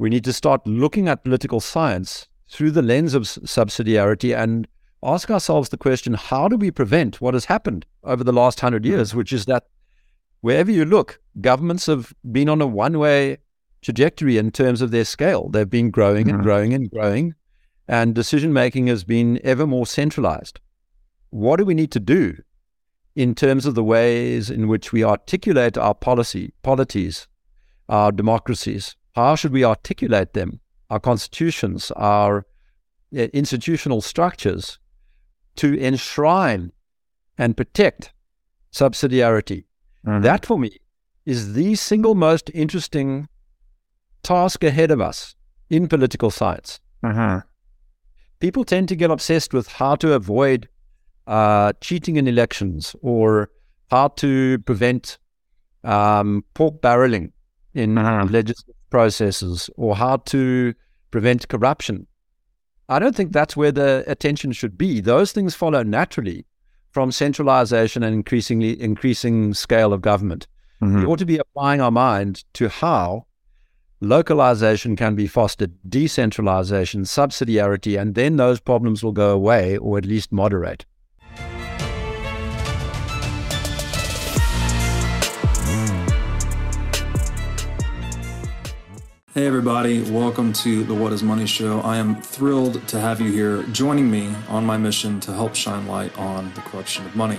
We need to start looking at political science through the lens of subsidiarity and ask ourselves the question how do we prevent what has happened over the last hundred years, mm. which is that wherever you look, governments have been on a one way trajectory in terms of their scale. They've been growing and mm. growing and growing, and decision making has been ever more centralized. What do we need to do in terms of the ways in which we articulate our policy, polities, our democracies? How should we articulate them, our constitutions, our uh, institutional structures to enshrine and protect subsidiarity? Mm-hmm. That for me is the single most interesting task ahead of us in political science. Uh-huh. People tend to get obsessed with how to avoid uh, cheating in elections or how to prevent um, pork barreling in uh-huh. legislative processes or how to prevent corruption. I don't think that's where the attention should be. Those things follow naturally from centralization and increasingly increasing scale of government. Mm-hmm. We ought to be applying our mind to how localization can be fostered, decentralization, subsidiarity, and then those problems will go away or at least moderate. Hey, everybody, welcome to the What is Money Show. I am thrilled to have you here joining me on my mission to help shine light on the corruption of money.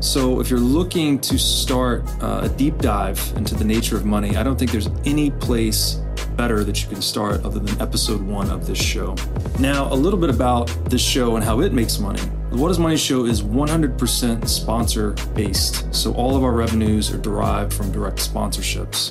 So, if you're looking to start uh, a deep dive into the nature of money, I don't think there's any place better that you can start other than episode one of this show. Now, a little bit about this show and how it makes money. The What is Money show is 100% sponsor based. So, all of our revenues are derived from direct sponsorships.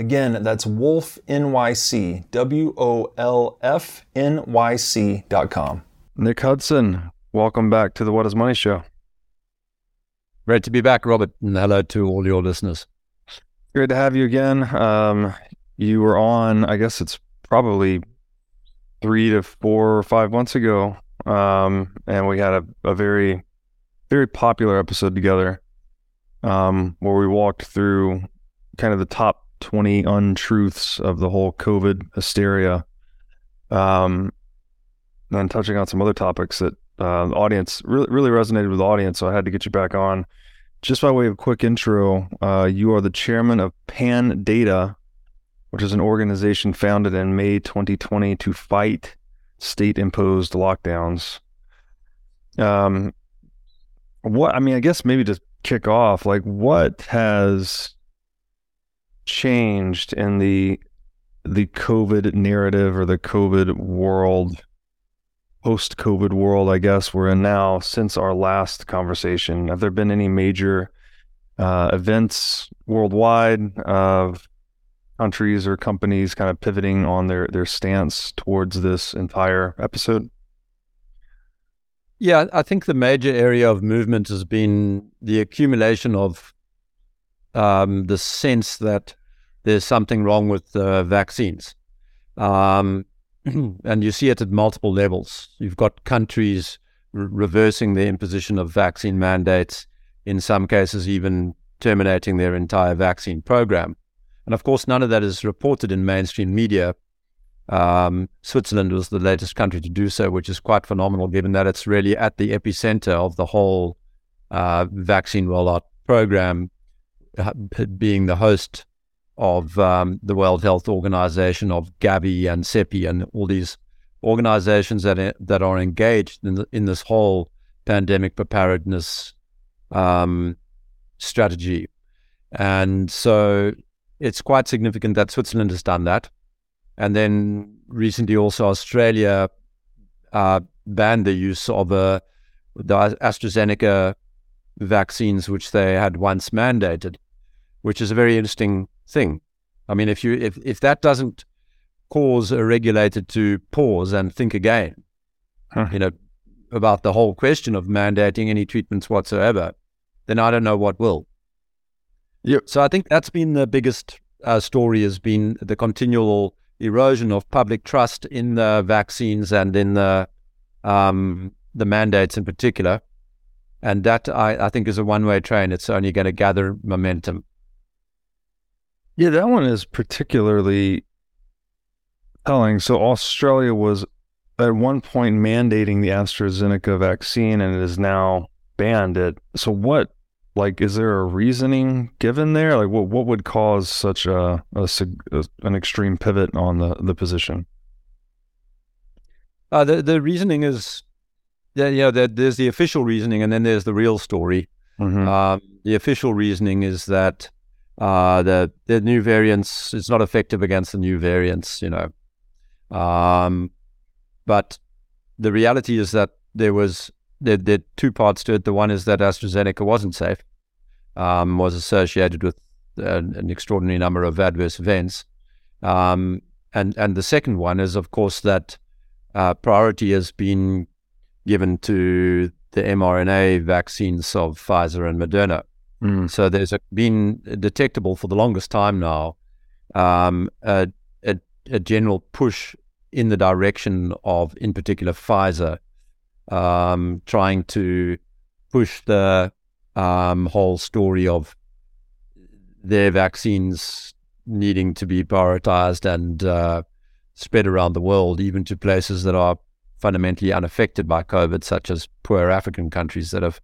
Again, that's Wolf NYC, W O L F N Y C dot com. Nick Hudson, welcome back to the What is Money Show. Great to be back, Robert, and hello to all your listeners. Great to have you again. Um, you were on, I guess it's probably three to four or five months ago, um, and we had a, a very, very popular episode together um, where we walked through kind of the top 20 untruths of the whole COVID hysteria. Um, and touching on some other topics that uh, the audience really, really resonated with the audience. So I had to get you back on. Just by way of quick intro, uh, you are the chairman of Pan Data, which is an organization founded in May 2020 to fight state imposed lockdowns. Um, what I mean, I guess maybe to kick off, like what has changed in the the COVID narrative or the COVID world, post COVID world, I guess we're in now since our last conversation? Have there been any major uh, events worldwide of countries or companies kind of pivoting on their their stance towards this entire episode? Yeah, I think the major area of movement has been the accumulation of um, the sense that there's something wrong with uh, vaccines. Um, and you see it at multiple levels. You've got countries re- reversing the imposition of vaccine mandates, in some cases, even terminating their entire vaccine program. And of course, none of that is reported in mainstream media. Um, Switzerland was the latest country to do so, which is quite phenomenal given that it's really at the epicenter of the whole uh, vaccine rollout program, uh, being the host of um, the World Health Organization, of Gavi and CEPI, and all these organizations that that are engaged in the, in this whole pandemic preparedness um, strategy. And so it's quite significant that Switzerland has done that. And then recently also Australia uh, banned the use of uh, the AstraZeneca vaccines, which they had once mandated, which is a very interesting thing. I mean, if you if, if that doesn't cause a regulator to pause and think again, huh. you know, about the whole question of mandating any treatments whatsoever, then I don't know what will. Yep. So I think that's been the biggest uh, story has been the continual erosion of public trust in the vaccines and in the um, the mandates in particular. And that I, I think is a one way train. It's only going to gather momentum. Yeah, that one is particularly telling. So Australia was at one point mandating the AstraZeneca vaccine and it is now banned it. So what like is there a reasoning given there like what what would cause such a, a, a an extreme pivot on the the position uh, the the reasoning is yeah you know that there's the official reasoning and then there's the real story mm-hmm. um, the official reasoning is that uh, the the new variants is not effective against the new variants you know um, but the reality is that there was there, there are two parts to it. The one is that AstraZeneca wasn't safe, um, was associated with uh, an extraordinary number of adverse events. Um, and, and the second one is, of course, that uh, priority has been given to the mRNA vaccines of Pfizer and Moderna. Mm. So there's a, been detectable for the longest time now um, a, a, a, general push in the direction of, in particular, Pfizer um, trying to push the um, whole story of their vaccines needing to be prioritized and uh, spread around the world, even to places that are fundamentally unaffected by COVID, such as poor African countries that have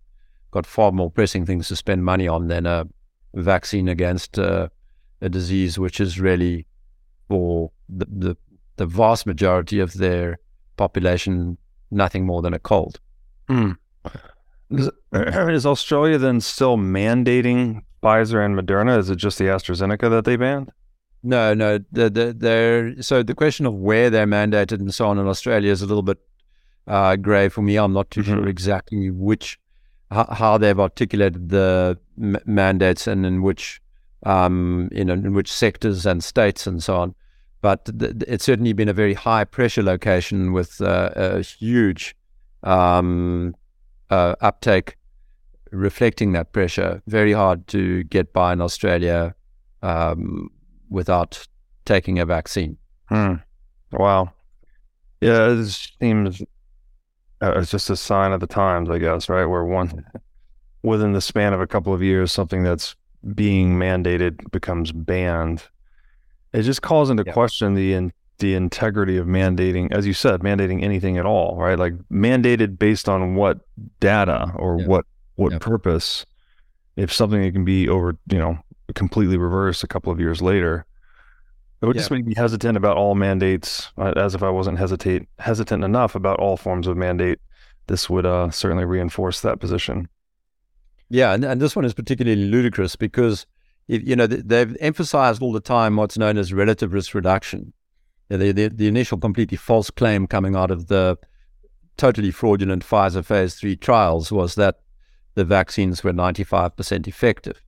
got far more pressing things to spend money on than a vaccine against uh, a disease which is really for the, the, the vast majority of their population nothing more than a cold. Mm. Is, is, Australia then still mandating Pfizer and Moderna? Is it just the AstraZeneca that they banned? No, no. The, the, they're, so the question of where they're mandated and so on in Australia is a little bit uh, grey for me. I'm not too mm-hmm. sure exactly which how, they've articulated the m- mandates and in which um, in, in which sectors and states and so on but th- it's certainly been a very high pressure location with uh, a huge um, uh, uptake reflecting that pressure. Very hard to get by in Australia um, without taking a vaccine. Hmm. Wow. Yeah, it seems uh, it's just a sign of the times, I guess, right? Where one within the span of a couple of years, something that's being mandated becomes banned it just calls into yeah. question the in, the integrity of mandating, as you said, mandating anything at all, right? Like mandated based on what data or yeah. what what yeah. purpose? If something that can be over, you know, completely reversed a couple of years later, it would just make me hesitant about all mandates. Uh, as if I wasn't hesitate hesitant enough about all forms of mandate, this would uh, certainly reinforce that position. Yeah, and, and this one is particularly ludicrous because you know, they've emphasized all the time what's known as relative risk reduction. The, the, the initial completely false claim coming out of the totally fraudulent Pfizer phase three trials was that the vaccines were 95% effective.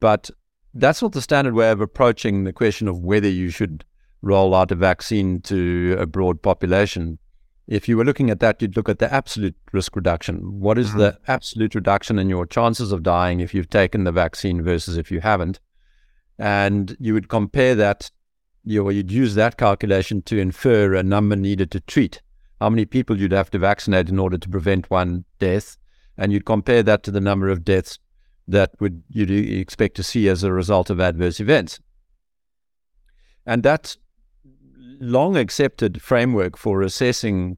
But that's not the standard way of approaching the question of whether you should roll out a vaccine to a broad population. if you were looking at that, you'd look at the absolute risk reduction. What is Mhm. the absolute reduction in your chances of dying if you've taken the vaccine versus if you haven't? And you would compare that, you know, you'd use that calculation to infer a number needed to treat, how many people you'd have to vaccinate in order to prevent one death. And you'd compare that to the number of deaths that would you'd expect to see as a result of adverse events. And that long accepted framework for assessing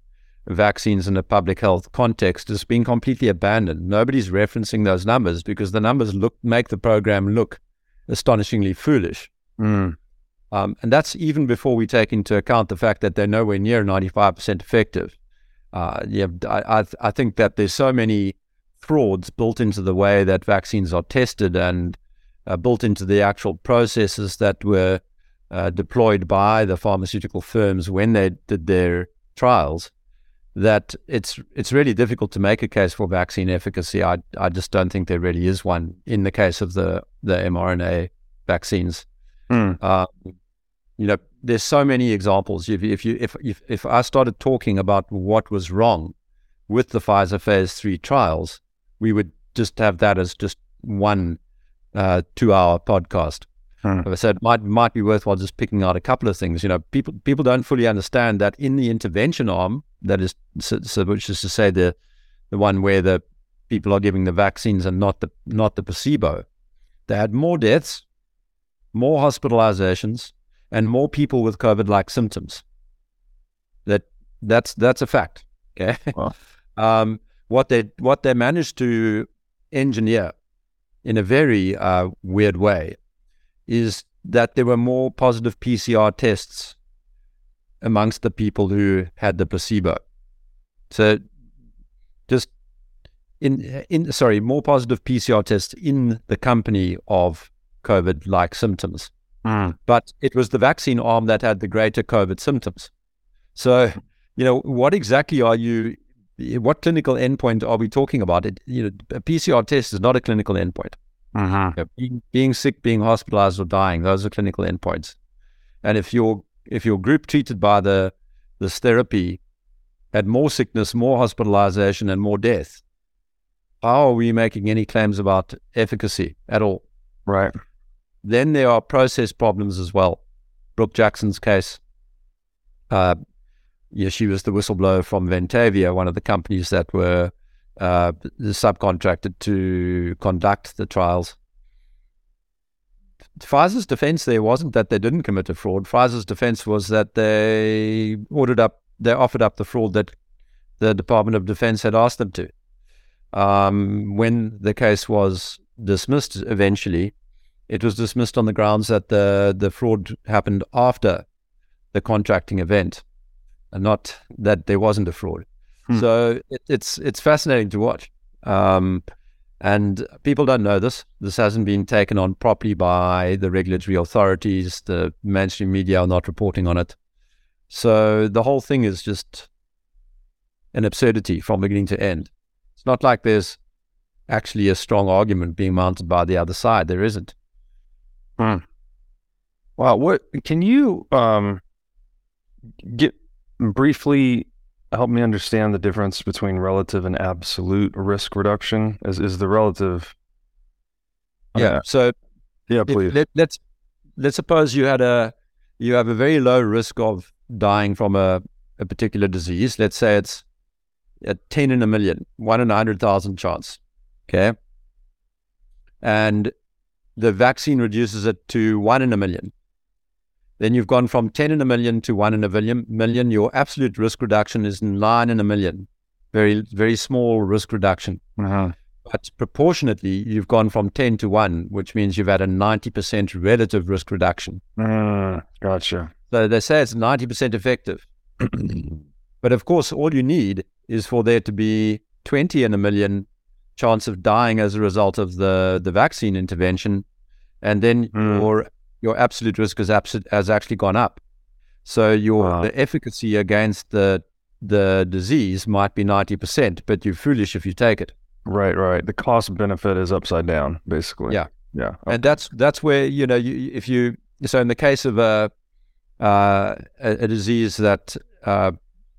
vaccines in a public health context has been completely abandoned. Nobody's referencing those numbers because the numbers look make the program look astonishingly foolish. Mm. Um, and that's even before we take into account the fact that they're nowhere near 95% effective. Uh, yeah, I, I, I think that there's so many frauds built into the way that vaccines are tested and uh, built into the actual processes that were uh, deployed by the pharmaceutical firms when they did their trials that it's it's really difficult to make a case for vaccine efficacy. I I just don't think there really is one in the case of the the mRNA vaccines. Mm. Uh, you know, there's so many examples. If, if you if, if if I started talking about what was wrong with the Pfizer phase three trials, we would just have that as just one uh, two-hour podcast. Hmm. So it might might be worthwhile just picking out a couple of things. You know, people people don't fully understand that in the intervention arm, that is, so, so which is to say the the one where the people are giving the vaccines and not the not the placebo, they had more deaths, more hospitalizations, and more people with COVID-like symptoms. That that's that's a fact. Okay. Wow. um, what they what they managed to engineer in a very uh, weird way is that there were more positive PCR tests amongst the people who had the placebo. So just in in sorry, more positive PCR tests in the company of COVID like symptoms. Mm. But it was the vaccine arm that had the greater COVID symptoms. So, you know, what exactly are you what clinical endpoint are we talking about? It you know, a PCR test is not a clinical endpoint. Mhm. Yeah, being, being sick, being hospitalized, or dying; those are clinical endpoints. And if your if your group treated by the this therapy had more sickness, more hospitalization, and more death, how are we making any claims about efficacy at all? Right. Then there are process problems as well. Brook Jackson's case. Uh, yeah, she was the whistleblower from Ventavia, one of the companies that were uh, subcontracted to conduct the trials. Pfizer's defense there wasn't that they didn't commit a fraud. Pfizer's defense was that they ordered up, they offered up the fraud that the Department of Defense had asked them to. Um, when the case was dismissed eventually, it was dismissed on the grounds that the the fraud happened after the contracting event, and not that there wasn't a fraud. Hmm. So it, it's it's fascinating to watch, um, and people don't know this. This hasn't been taken on properly by the regulatory authorities. The mainstream media are not reporting on it. So the whole thing is just an absurdity from beginning to end. It's not like there's actually a strong argument being mounted by the other side. There isn't. Wow. What can you um get briefly help me understand the difference between relative and absolute risk reduction? Is is the relative? Yeah. So Yeah, if- please. let, let's let's suppose you had a you have a very low risk of dying from a, a particular disease. Let's say it's a ten in a million, one in a hundred thousand chance. Okay. And the vaccine reduces it to one in a million. Then you've gone from 10 in a million to one in a million. Your absolute risk reduction is nine in a million. Very, very small risk reduction. Uh-huh. But proportionately, you've gone from 10 to 1, which means you've had a 90% relative risk reduction. Uh, gotcha. So they say it's 90% effective. but of course, all you need is for there to be 20 in a million chance of dying as a result of the, the vaccine intervention. And then Mm. your, your absolute risk has, abso- has actually gone up. So your Wow. the efficacy against the the disease might be 90%, but you're foolish if you take it. Right, right. The cost benefit is upside down, basically. Yeah. Yeah. and that's that's where you know you, if you so in the case of a uh, a, a disease that uh,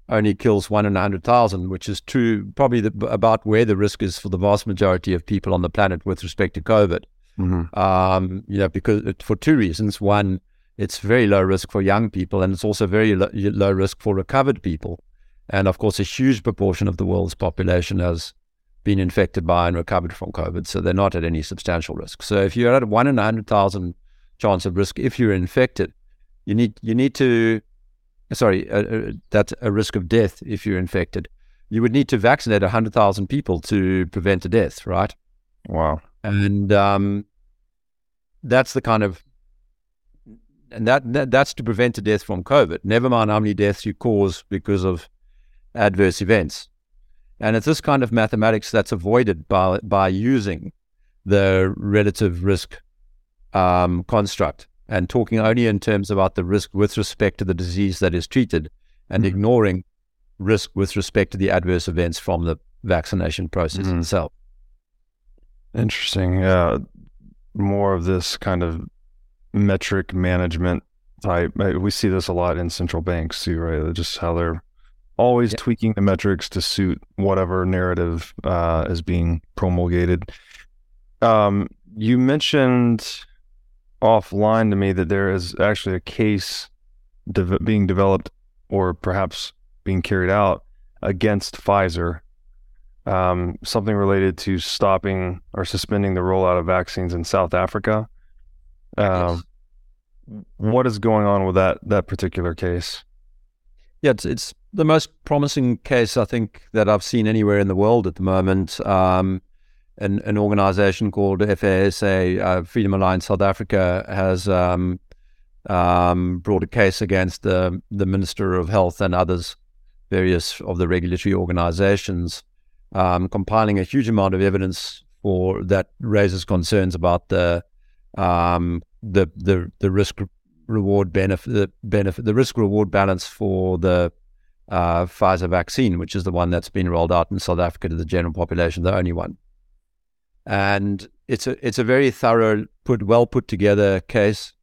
only kills one in a hundred thousand, which is true, probably the, about where the risk is for the vast majority of people on the planet with respect to COVID. Mm-hmm. Um, you know, because for two reasons: one, it's very low risk for young people, and it's also very lo- low risk for recovered people. And of course, a huge proportion of the world's population has been infected by and recovered from COVID, so they're not at any substantial risk. So if you're at a one in a hundred thousand chance of risk if you're infected, you need you need to sorry uh, uh, that's a risk of death if you're infected. You would need to vaccinate a hundred thousand people to prevent a death, right? Wow. And um, that's the kind of and that, that that's to prevent a death from COVID. Never mind how many deaths you cause because of adverse events. And it's this kind of mathematics that's avoided by, by using the relative risk um, construct and talking only in terms about the risk with respect to the disease that is treated and mm-hmm. ignoring risk with respect to the adverse events from the vaccination process mm-hmm. itself. Interesting. Yeah. More of this kind of metric management type. We see this a lot in central banks too, right? Just how they're always yeah. tweaking the metrics to suit whatever narrative uh, is being promulgated. Um, you mentioned offline to me that there is actually a case de- being developed or perhaps being carried out against Pfizer. Um, something related to stopping or suspending the rollout of vaccines in South Africa. Um. What is going on with that that particular case? Yeah, it's, it's the most promising case I think that I've seen anywhere in the world at the moment. Um, an, an organization called FASA, uh, Freedom Alliance South Africa, has um, um, brought a case against the, the Minister of Health and others, various of the regulatory organizations, um, compiling a huge amount of evidence for that raises concerns about the um, the the the risk reward benefit the benefit the risk reward balance for the uh, Pfizer vaccine, which is the one that's been rolled out in South Africa to the general population, the only one. And it's a it's a very thorough, put well put together case.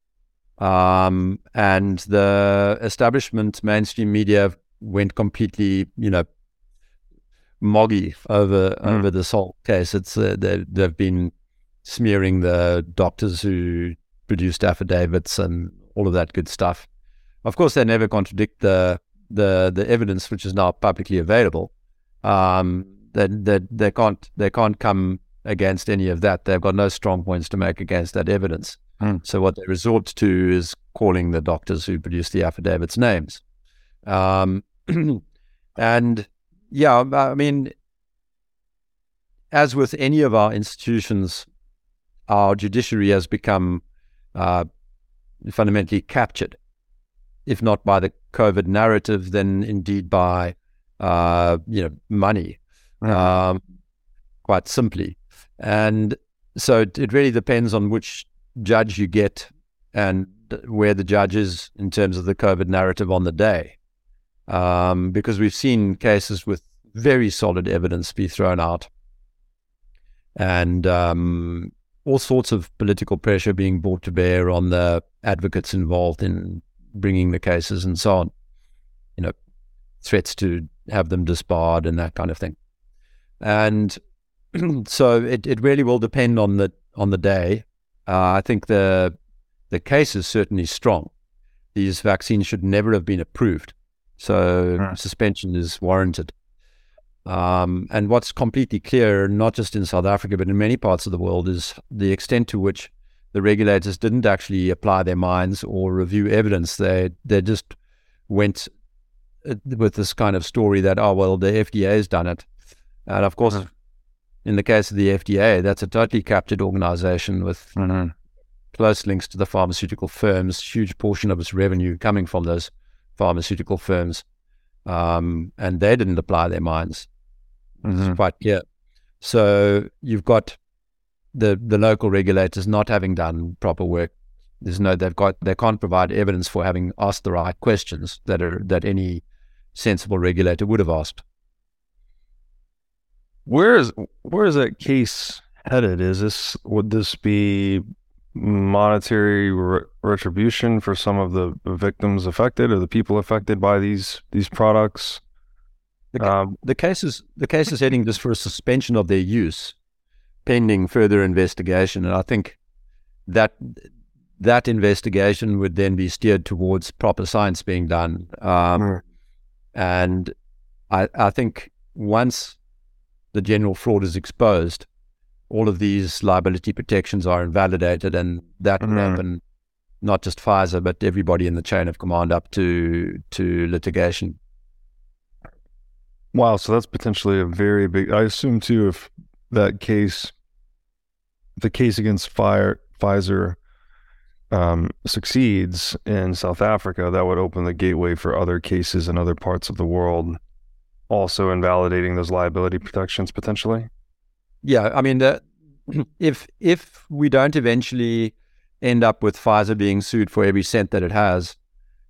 Um, and the establishment mainstream media went completely, you know, moggy over mm. over this whole case. It's uh, they, they've been smearing the doctors who produced affidavits and all of that good stuff. Of course, they never contradict the the the evidence which is now publicly available. Um, that that they can't they can't come against any of that. They've got no strong points to make against that evidence. Mm. So what they resort to is calling the doctors who produced the affidavits names. Um, and yeah, I mean, as with any of our institutions, our judiciary has become uh, fundamentally captured, if not by the COVID narrative, then indeed by uh, you know money, mm-hmm. um, quite simply. And so it, it really depends on which judge you get and where the judge is in terms of the COVID narrative on the day. Um, because we've seen cases with very solid evidence be thrown out. And um, all sorts of political pressure being brought to bear on the advocates involved in bringing the cases and so on. You know, threats to have them disbarred and that kind of thing. And so it, it really will depend on the on the day. Uh, I think the the case is certainly strong. These vaccines should never have been approved, so mm. suspension is warranted. Um, and what's completely clear, not just in South Africa, but in many parts of the world, is the extent to which the regulators didn't actually apply their minds or review evidence. They they just went uh, with this kind of story that oh well the FDA has done it, and of course, in the case of the FDA, that's a totally captured organization with mm-hmm. close links to the pharmaceutical firms, huge portion of its revenue coming from those pharmaceutical firms, um, and they didn't apply their minds. Mm-hmm. It's quite clear. So you've got the the local regulators not having done proper work. There's no they've got they can't provide evidence for having asked the right questions that are that any sensible regulator would have asked. Where is where is that case headed? Is this would this be monetary re- retribution for some of the victims affected or the people affected by these these products? The, um, the case is the case is heading just for a suspension of their use, pending further investigation, and I think that that investigation would then be steered towards proper science being done. Um, mm. And I, I think once the general fraud is exposed, all of these liability protections are invalidated, and that mm. will happen not just Pfizer, but everybody in the chain of command up to to litigation. Wow, so that's potentially a very big. I assume too, if that case, the case against Fire, Pfizer um, succeeds in South Africa, that would open the gateway for other cases in other parts of the world, also invalidating those liability protections potentially. Yeah, I mean, the, if if we don't eventually end up with Pfizer being sued for every cent that it has,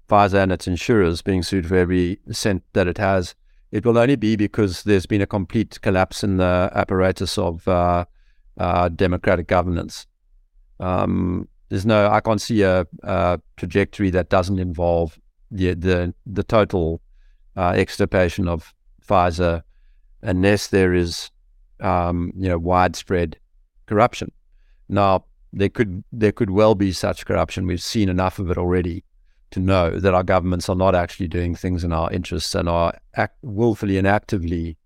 Pfizer and its insurers being sued for every cent that it has, it will only be because there's been a complete collapse in the apparatus of uh, uh, democratic governance. Um, there's no, I can't see a, a, trajectory that doesn't involve the the, the total uh, extirpation of Pfizer, unless there is, um, you know, widespread corruption. Now, there could there could well be such corruption. We've seen enough of it already to know that our governments are not actually doing things in our interests and are act, willfully and actively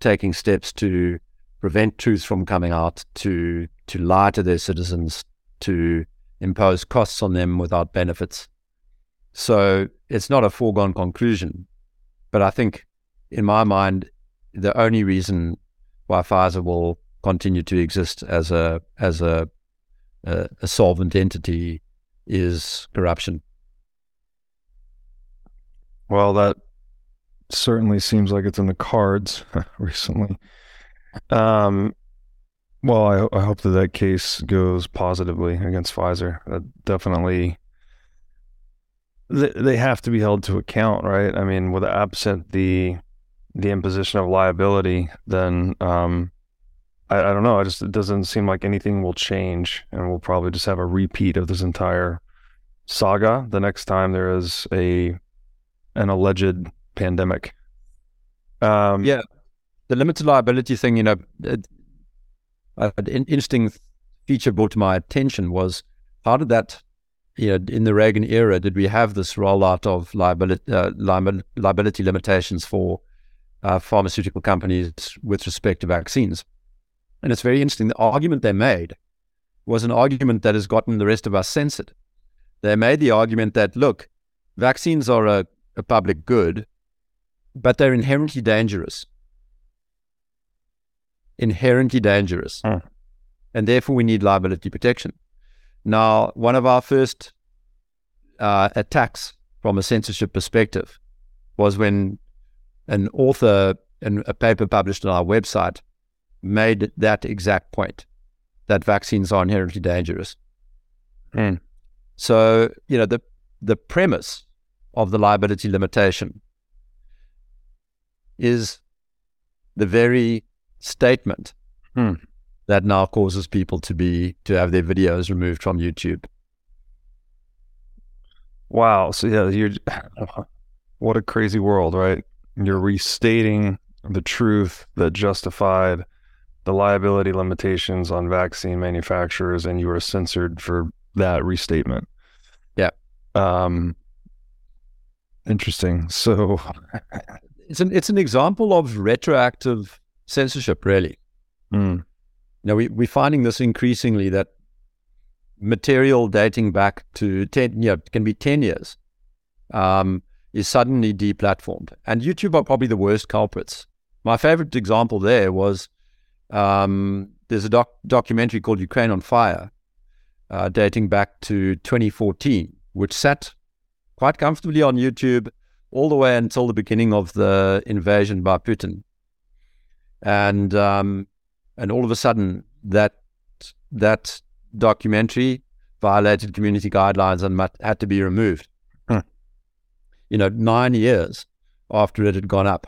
taking steps to prevent truth from coming out, to to lie to their citizens, to impose costs on them without benefits. So it's not a foregone conclusion, but I think, in my mind, the only reason Pfizer will continue to exist as a as a a, a solvent entity is corruption. Well, that certainly seems like it's in the cards recently. Um, well, I, I, hope that that case goes positively against Pfizer. That definitely, they, they have to be held to account, right? I mean, with absent the the imposition of liability, then um, I, I don't know. I just it doesn't seem like anything will change, and we'll probably just have a repeat of this entire saga the next time there is a an alleged pandemic. Um, yeah, the limited liability thing. You know, it, uh, an interesting feature brought to my attention was how did that, you know, in the Reagan era, did we have this rollout of liability uh, liability limitations for uh, pharmaceutical companies with respect to vaccines? And it's very interesting. The argument they made was an argument that has gotten the rest of us censored. They made the argument that, look, vaccines are a, a public good, but they're inherently dangerous. Inherently dangerous. Mm. And therefore, we need liability protection. Now, one of our first uh, attacks from a censorship perspective was when an author in a paper published on our website made that exact point that vaccines are inherently dangerous. Mm. So, you know, the the premise of the liability limitation is the very statement mm. that now causes people to be to have their videos removed from YouTube. Wow. So yeah, you're what a crazy world, right? You're restating the truth that justified the liability limitations on vaccine manufacturers and you were censored for that restatement. Yeah. Um, interesting. So it's an it's an example of retroactive censorship, really. Mm. Now we we're finding this increasingly that material dating back to ten, you know, can be ten years, um, is suddenly deplatformed, and YouTube are probably the worst culprits. My favorite example there was um, there's a doc- documentary called Ukraine on Fire, uh, dating back to 2014, which sat quite comfortably on YouTube all the way until the beginning of the invasion by Putin. And um, and all of a sudden, that that documentary violated community guidelines and had to be removed. You know, nine years after it had gone up.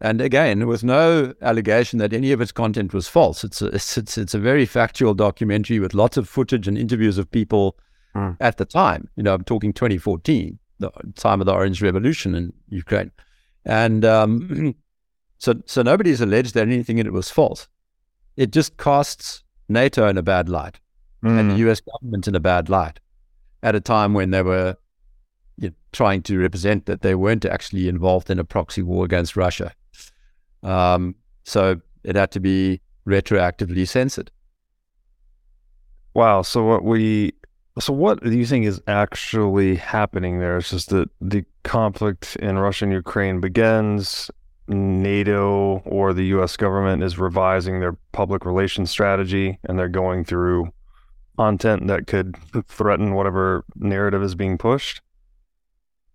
And again, with no allegation that any of its content was false. It's a, it's, it's, it's a very factual documentary with lots of footage and interviews of people mm. at the time. You know, I'm talking 2014, the time of the Orange Revolution in Ukraine. And um, So, so nobody's alleged that anything in it was false. It just casts NATO in a bad light mm. and the US government in a bad light at a time when they were you know, trying to represent that they weren't actually involved in a proxy war against Russia. Um, so it had to be retroactively censored. Wow. So what we so what do you think is actually happening there? It's just that the conflict in Russia and Ukraine begins. NATO or the U.S. government is revising their public relations strategy, and they're going through content that could threaten whatever narrative is being pushed.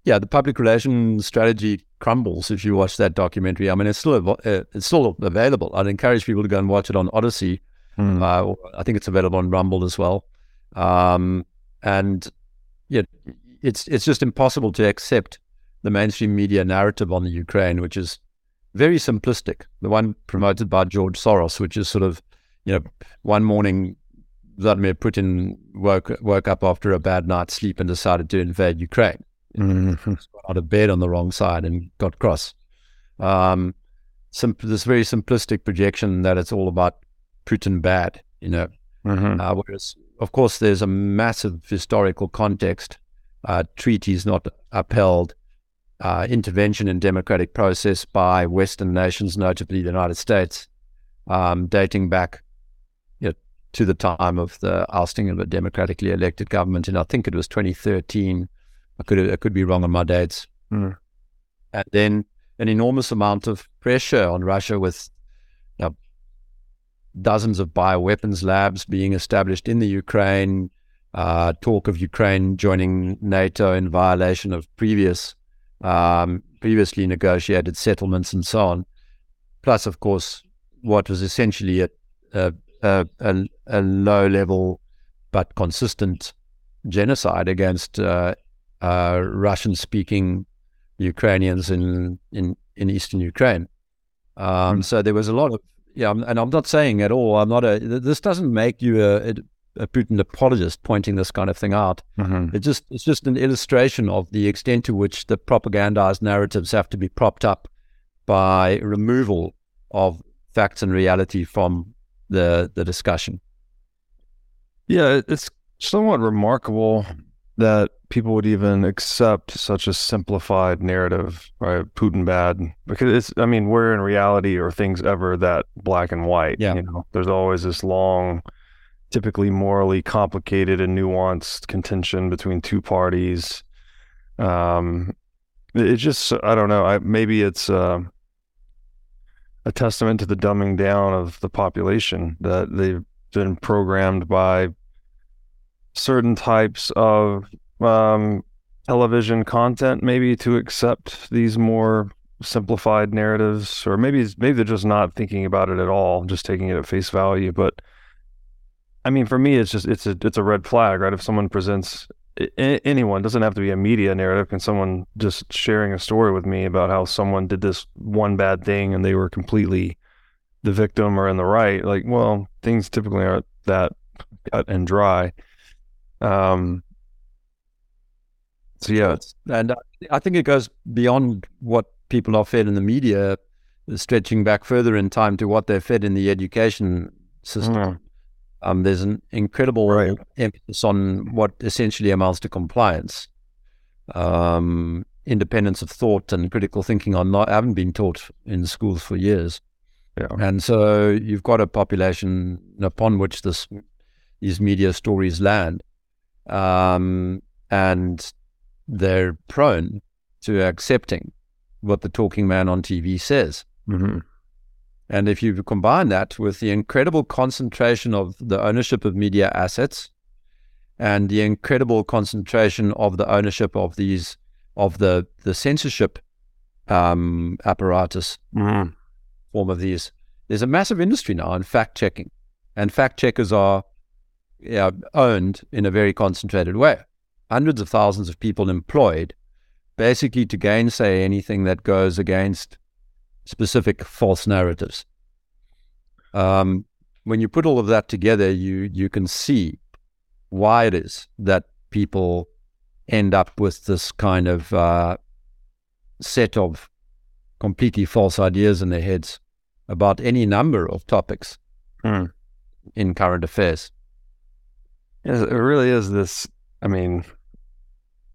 Yeah, the public relations strategy crumbles if you watch that documentary. I mean, it's still uh, it's still available. I'd encourage people to go and watch it on Odysee. Mm. Uh, I think it's available on Rumble as well. Um, and yeah, it's it's just impossible to accept the mainstream media narrative on the Ukraine, which is very simplistic. The one promoted by George Soros, which is sort of, you know, one morning Vladimir Putin woke woke up after a bad night's sleep and decided to invade Ukraine. Mm-hmm. Got out of bed on the wrong side and got cross. Um, sim- this very simplistic projection that it's all about Putin bad, you know. Mm-hmm. Uh, whereas, of course, there's a massive historical context. Uh, treaties not upheld, uh, intervention in democratic process by Western nations, notably the United States, um, dating back you know, to the time of the ousting of a democratically elected government, and I think it was 2013 I could I could be wrong on my dates. Mm. And then an enormous amount of pressure on Russia with you know, dozens of bioweapons labs being established in the Ukraine, uh, talk of Ukraine joining NATO in violation of previous um, previously negotiated settlements and so on. Plus, of course, what was essentially a, a, a, a low level but consistent genocide against uh, uh, Russian speaking Ukrainians in, in, in eastern Ukraine. Um, mm. So there was a lot of, yeah, and I'm not saying at all, I'm not a, this doesn't make you a, a Putin apologist pointing this kind of thing out. Mm-hmm. It just, it's just an illustration of the extent to which the propagandized narratives have to be propped up by removal of facts and reality from the, the discussion. Yeah, it's somewhat remarkable that people would even accept such a simplified narrative, right? Putin bad, because it's. I mean, where in reality are things ever that black and white? Yeah. You know, there's always this long, typically morally complicated and nuanced contention between two parties. Um, it just. I don't know. I maybe it's. Uh, a testament to the dumbing down of the population that they've been programmed by certain types of um, television content, maybe to accept these more simplified narratives, or maybe maybe they're just not thinking about it at all, just taking it at face value. But I mean, for me, it's just it's a it's a red flag, right? If someone presents anyone doesn't have to be a media narrative can someone just sharing a story with me about how someone did this one bad thing and they were completely the victim or in the right like well things typically aren't that cut and dry um, so yeah, and I think it goes beyond what people are fed in the media, stretching back further in time to what they're fed in the education system. Mm. Um, there's an incredible right. emphasis on what essentially amounts to compliance. Um, independence of thought and critical thinking are not haven't been taught in schools for years. Yeah. And so you've got a population upon which this these media stories land um, and they're prone to accepting what the talking man on TV says. Mm-hmm. And if you combine that with the incredible concentration of the ownership of media assets and the incredible concentration of the ownership of these of the the censorship um, apparatus mm-hmm. form of these, there's a massive industry now in fact checking, and fact checkers are uh, owned in a very concentrated way. Hundreds of thousands of people employed, basically to gainsay anything that goes against specific false narratives. Um, when you put all of that together, you you can see why it is that people end up with this kind of uh, set of completely false ideas in their heads about any number of topics Hmm. in current affairs. Yes, It really is this. I mean,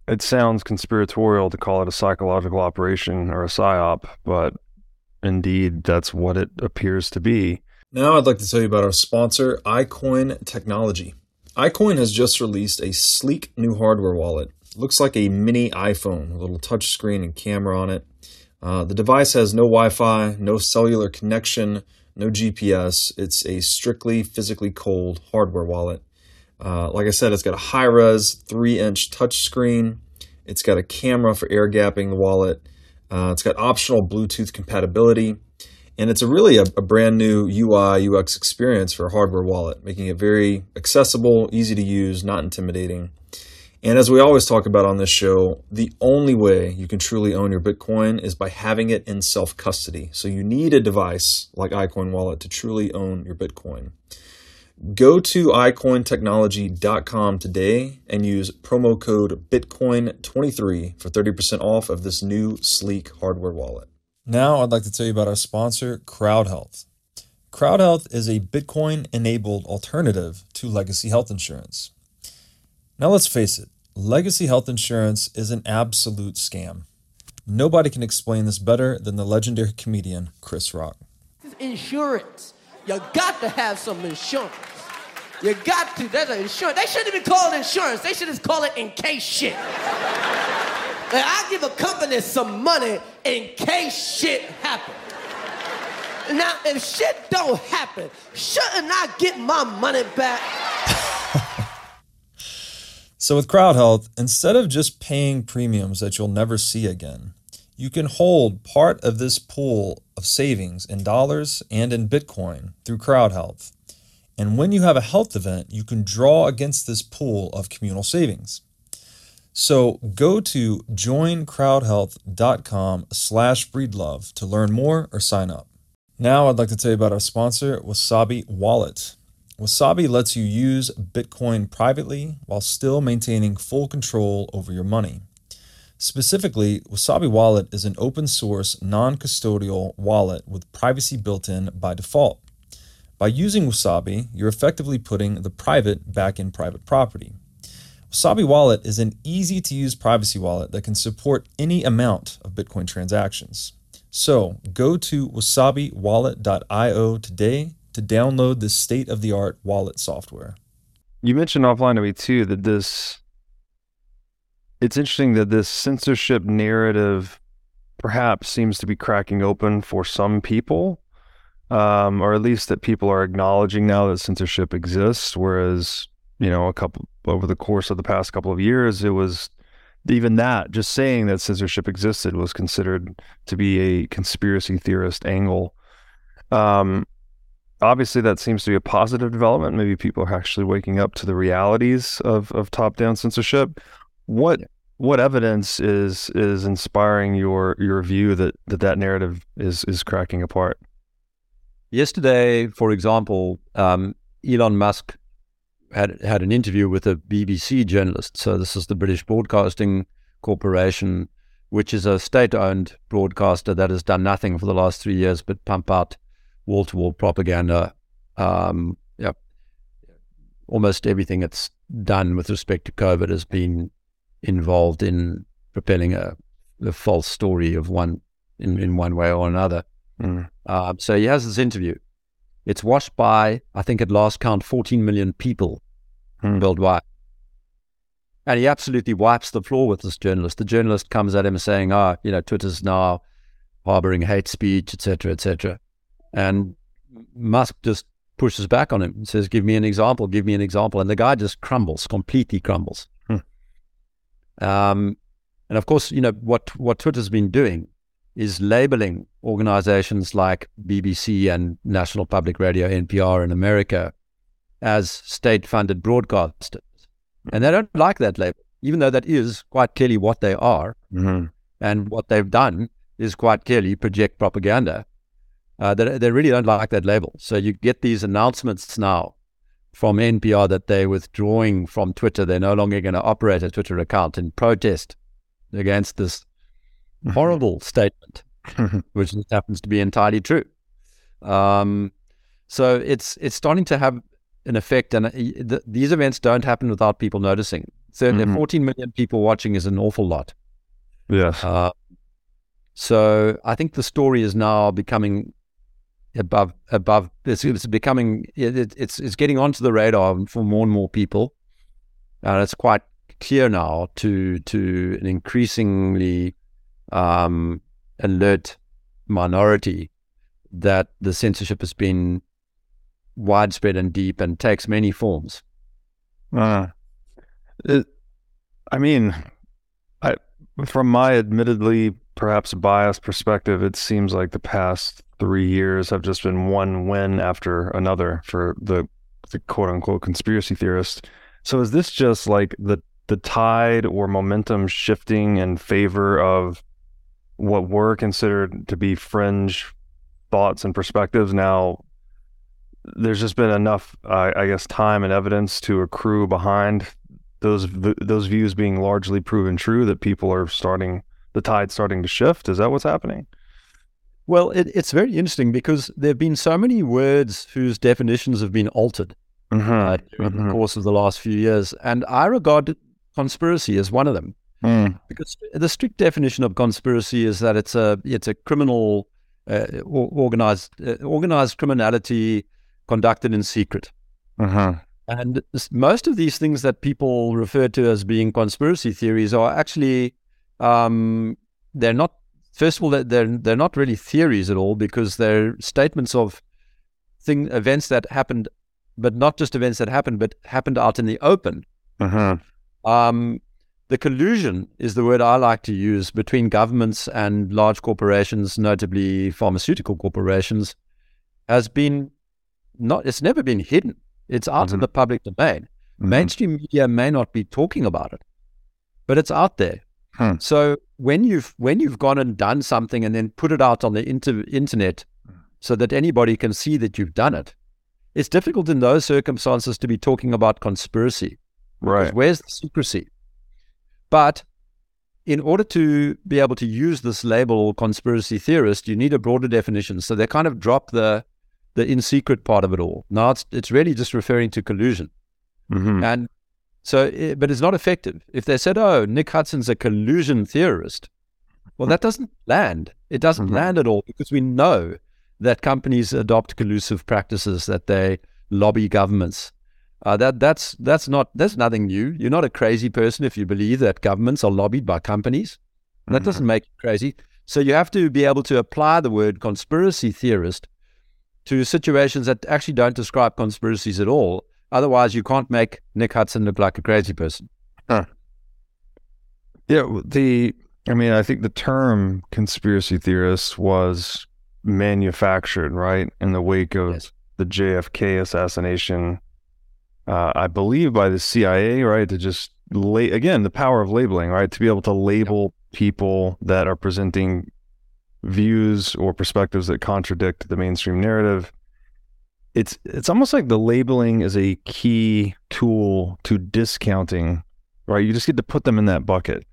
it sounds conspiratorial to call it a psychological operation or a psyop, but indeed, that's what it appears to be. Now, I'd like to tell you about our sponsor, iCoin Technology. iCoin has just released a sleek new hardware wallet. looks like a mini iPhone, a little touch screen and camera on it. Uh, the device has no Wi Fi, no cellular connection, no GPS. It's a strictly physically cold hardware wallet. Uh, like I said, it's got a high res 3 inch touchscreen. It's got a camera for air gapping the wallet. Uh, it's got optional Bluetooth compatibility. And it's a really a, a brand new UI UX experience for a hardware wallet, making it very accessible, easy to use, not intimidating. And as we always talk about on this show, the only way you can truly own your Bitcoin is by having it in self custody. So you need a device like iCoin Wallet to truly own your Bitcoin. Go to iCointechnology.com today and use promo code Bitcoin23 for 30% off of this new sleek hardware wallet. Now, I'd like to tell you about our sponsor, CrowdHealth. CrowdHealth is a Bitcoin enabled alternative to legacy health insurance. Now, let's face it, legacy health insurance is an absolute scam. Nobody can explain this better than the legendary comedian Chris Rock. Insurance. You got to have some insurance. You got to. That's an insurance. They shouldn't even call it insurance. They should just call it in case shit. Like, I give a company some money in case shit happens. Now, if shit don't happen, shouldn't I get my money back? So, with CrowdHealth, instead of just paying premiums that you'll never see again, you can hold part of this pool of savings in dollars and in Bitcoin through CrowdHealth. And when you have a health event, you can draw against this pool of communal savings. So go to joincrowdhealth.com slash breedlove to learn more or sign up. Now I'd like to tell you about our sponsor, Wasabi Wallet. Wasabi lets you use Bitcoin privately while still maintaining full control over your money. Specifically, Wasabi Wallet is an open source, non custodial wallet with privacy built in by default. By using Wasabi, you're effectively putting the private back in private property. Wasabi Wallet is an easy to use privacy wallet that can support any amount of Bitcoin transactions. So go to wasabiwallet.io today to download this state of the art wallet software. You mentioned offline to me too that this it's interesting that this censorship narrative perhaps seems to be cracking open for some people, um, or at least that people are acknowledging now that censorship exists. Whereas, you know, a couple over the course of the past couple of years, it was even that just saying that censorship existed was considered to be a conspiracy theorist angle. Um, obviously, that seems to be a positive development. Maybe people are actually waking up to the realities of of top down censorship. What what evidence is is inspiring your your view that that, that narrative is is cracking apart? Yesterday, for example, um, Elon Musk had had an interview with a BBC journalist. So this is the British Broadcasting Corporation, which is a state-owned broadcaster that has done nothing for the last three years but pump out wall-to-wall propaganda. Um, yeah, almost everything it's done with respect to COVID has been involved in propelling a, a false story of one in, in one way or another. Mm. Uh, so he has this interview. It's watched by, I think at last count, 14 million people Hmm. worldwide. And he absolutely wipes the floor with this journalist. The journalist comes at him saying, ah, you know, Twitter's now harboring hate speech, etc., etc. And Musk just pushes back on him and says, give me an example, give me an example. And the guy just crumbles, completely crumbles. Um, and of course, you know, what, what Twitter's been doing is labeling organizations like BBC and National Public Radio, NPR in America, as state funded broadcasters. And they don't like that label, even though that is quite clearly what they are. hmm And what they've done is quite clearly project propaganda. Uh, they, they really don't like that label. So you get these announcements now from NPR that they're withdrawing from Twitter. They're no longer going to operate a Twitter account in protest against this horrible statement which happens to be entirely true. Um, so it's it's starting to have an effect, and uh, th- these events don't happen without people noticing. So Mhm. 14 million people watching is an awful lot. Yes. Uh, so I think the story is now becoming above above. It's, it's becoming it, it- it's it's getting onto the radar for more and more people, and it's quite clear now to to an increasingly um, alert minority that the censorship has been widespread and deep and takes many forms. Uh, it, I mean, I from my admittedly perhaps biased perspective, it seems like the past three years have just been one win after another for the the quote unquote conspiracy theorist. So is this just like the the tide or momentum shifting in favor of what were considered to be fringe thoughts and perspectives now there's just been enough, I guess, time and evidence to accrue behind those those views being largely proven true that people are starting the tide starting to shift. Is that what's happening? Well, it, it's very interesting because there have been so many words whose definitions have been altered Mm-hmm. uh, during the course of the last few years, and I regard conspiracy as one of them Mm. because the strict definition of conspiracy is that it's a it's a criminal uh, organized uh, organized criminality conducted in secret. Mm-hmm. And most of these things that people refer to as being conspiracy theories are actually, um, they're not. First of all, they're they're they're not really theories at all because they're statements of thing events that happened, but not just events that happened, but happened out in the open. Mm-hmm. Um, the collusion is the word I like to use between governments and large corporations, notably pharmaceutical corporations, has been not. It's never been hidden. It's out in Mhm. the public domain. Mainstream media may not be talking about it, but it's out there. Hmm. So when you've when you've gone and done something and then put it out on the inter- internet, so that anybody can see that you've done it, it's difficult in those circumstances to be talking about conspiracy. Right. Where's the secrecy? But in order to be able to use this label conspiracy theorist, you need a broader definition. So they kind of drop the the in secret part of it all. Now it's it's really just referring to collusion. Mm-hmm. And so, but it's not effective. If they said, "Oh, Nick Hudson's a collusion theorist," well, that doesn't land. It doesn't Mhm. land at all because we know that companies adopt collusive practices, that they lobby governments. Uh, that that's that's not that's nothing new. You're not a crazy person if you believe that governments are lobbied by companies. That Mhm. doesn't make you crazy. So you have to be able to apply the word conspiracy theorist to situations that actually don't describe conspiracies at all. Otherwise, you can't make Nick Hudson look like a crazy person. Yeah. The. I mean, I think the term conspiracy theorist was manufactured, right, in the wake of Yes. the JFK assassination. Uh, I believe by the CIA, right, to just la- again the power of labeling, right, to be able to label people that are presenting views or perspectives that contradict the mainstream narrative. It's it's almost like the labeling is a key tool to discounting, right? You just get to put them in that bucket.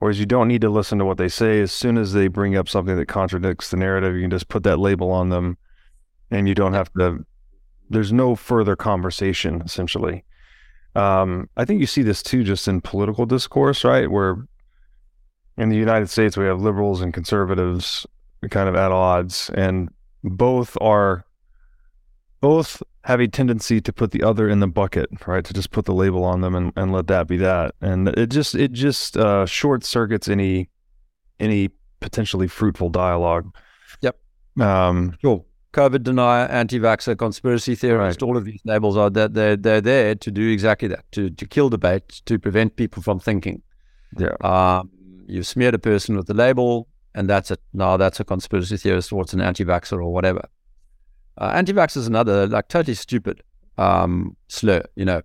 Whereas you don't need to listen to what they say. As soon as they bring up something that contradicts the narrative, you can just put that label on them and you don't have to there's no further conversation essentially um, i think you see this too just in political discourse right where in the united states we have liberals and conservatives kind of at odds and both are both have a tendency to put the other in the bucket right to just put the label on them and, and let that be that and it just it just uh, short circuits any any potentially fruitful dialogue Yep. um Sure. COVID denier, anti-vaxxer, conspiracy theorist, all of these labels are that they're, they're there to do exactly that, to, to kill debate, to prevent people from thinking. yeah Um, you've smeared a person with the label, and that's it. Now that's a conspiracy theorist or it's an anti-vaxxer or whatever. Uh, anti-vaxxer is another like totally stupid um, slur. You know,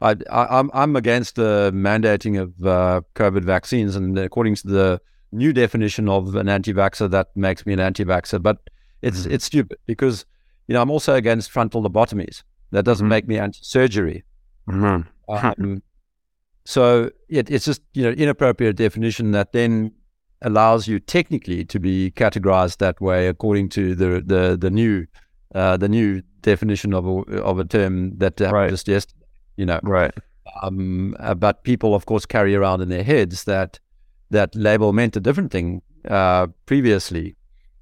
I, I, I'm I'm against the mandating of uh, COVID vaccines, and according to the new definition of an anti-vaxxer, that makes me an anti-vaxxer. But it's Mhm. it's stupid because you know I'm also against frontal lobotomies. That doesn't Mhm. make me anti-surgery. Mhm. Um, so it, it's just you know inappropriate definition that then allows you technically to be categorized that way according to the the the new uh, the new definition of a, of a term that happened Right. just yesterday. You know, Right. um, uh, but people, of course, carry around in their heads that that label meant a different thing uh, previously,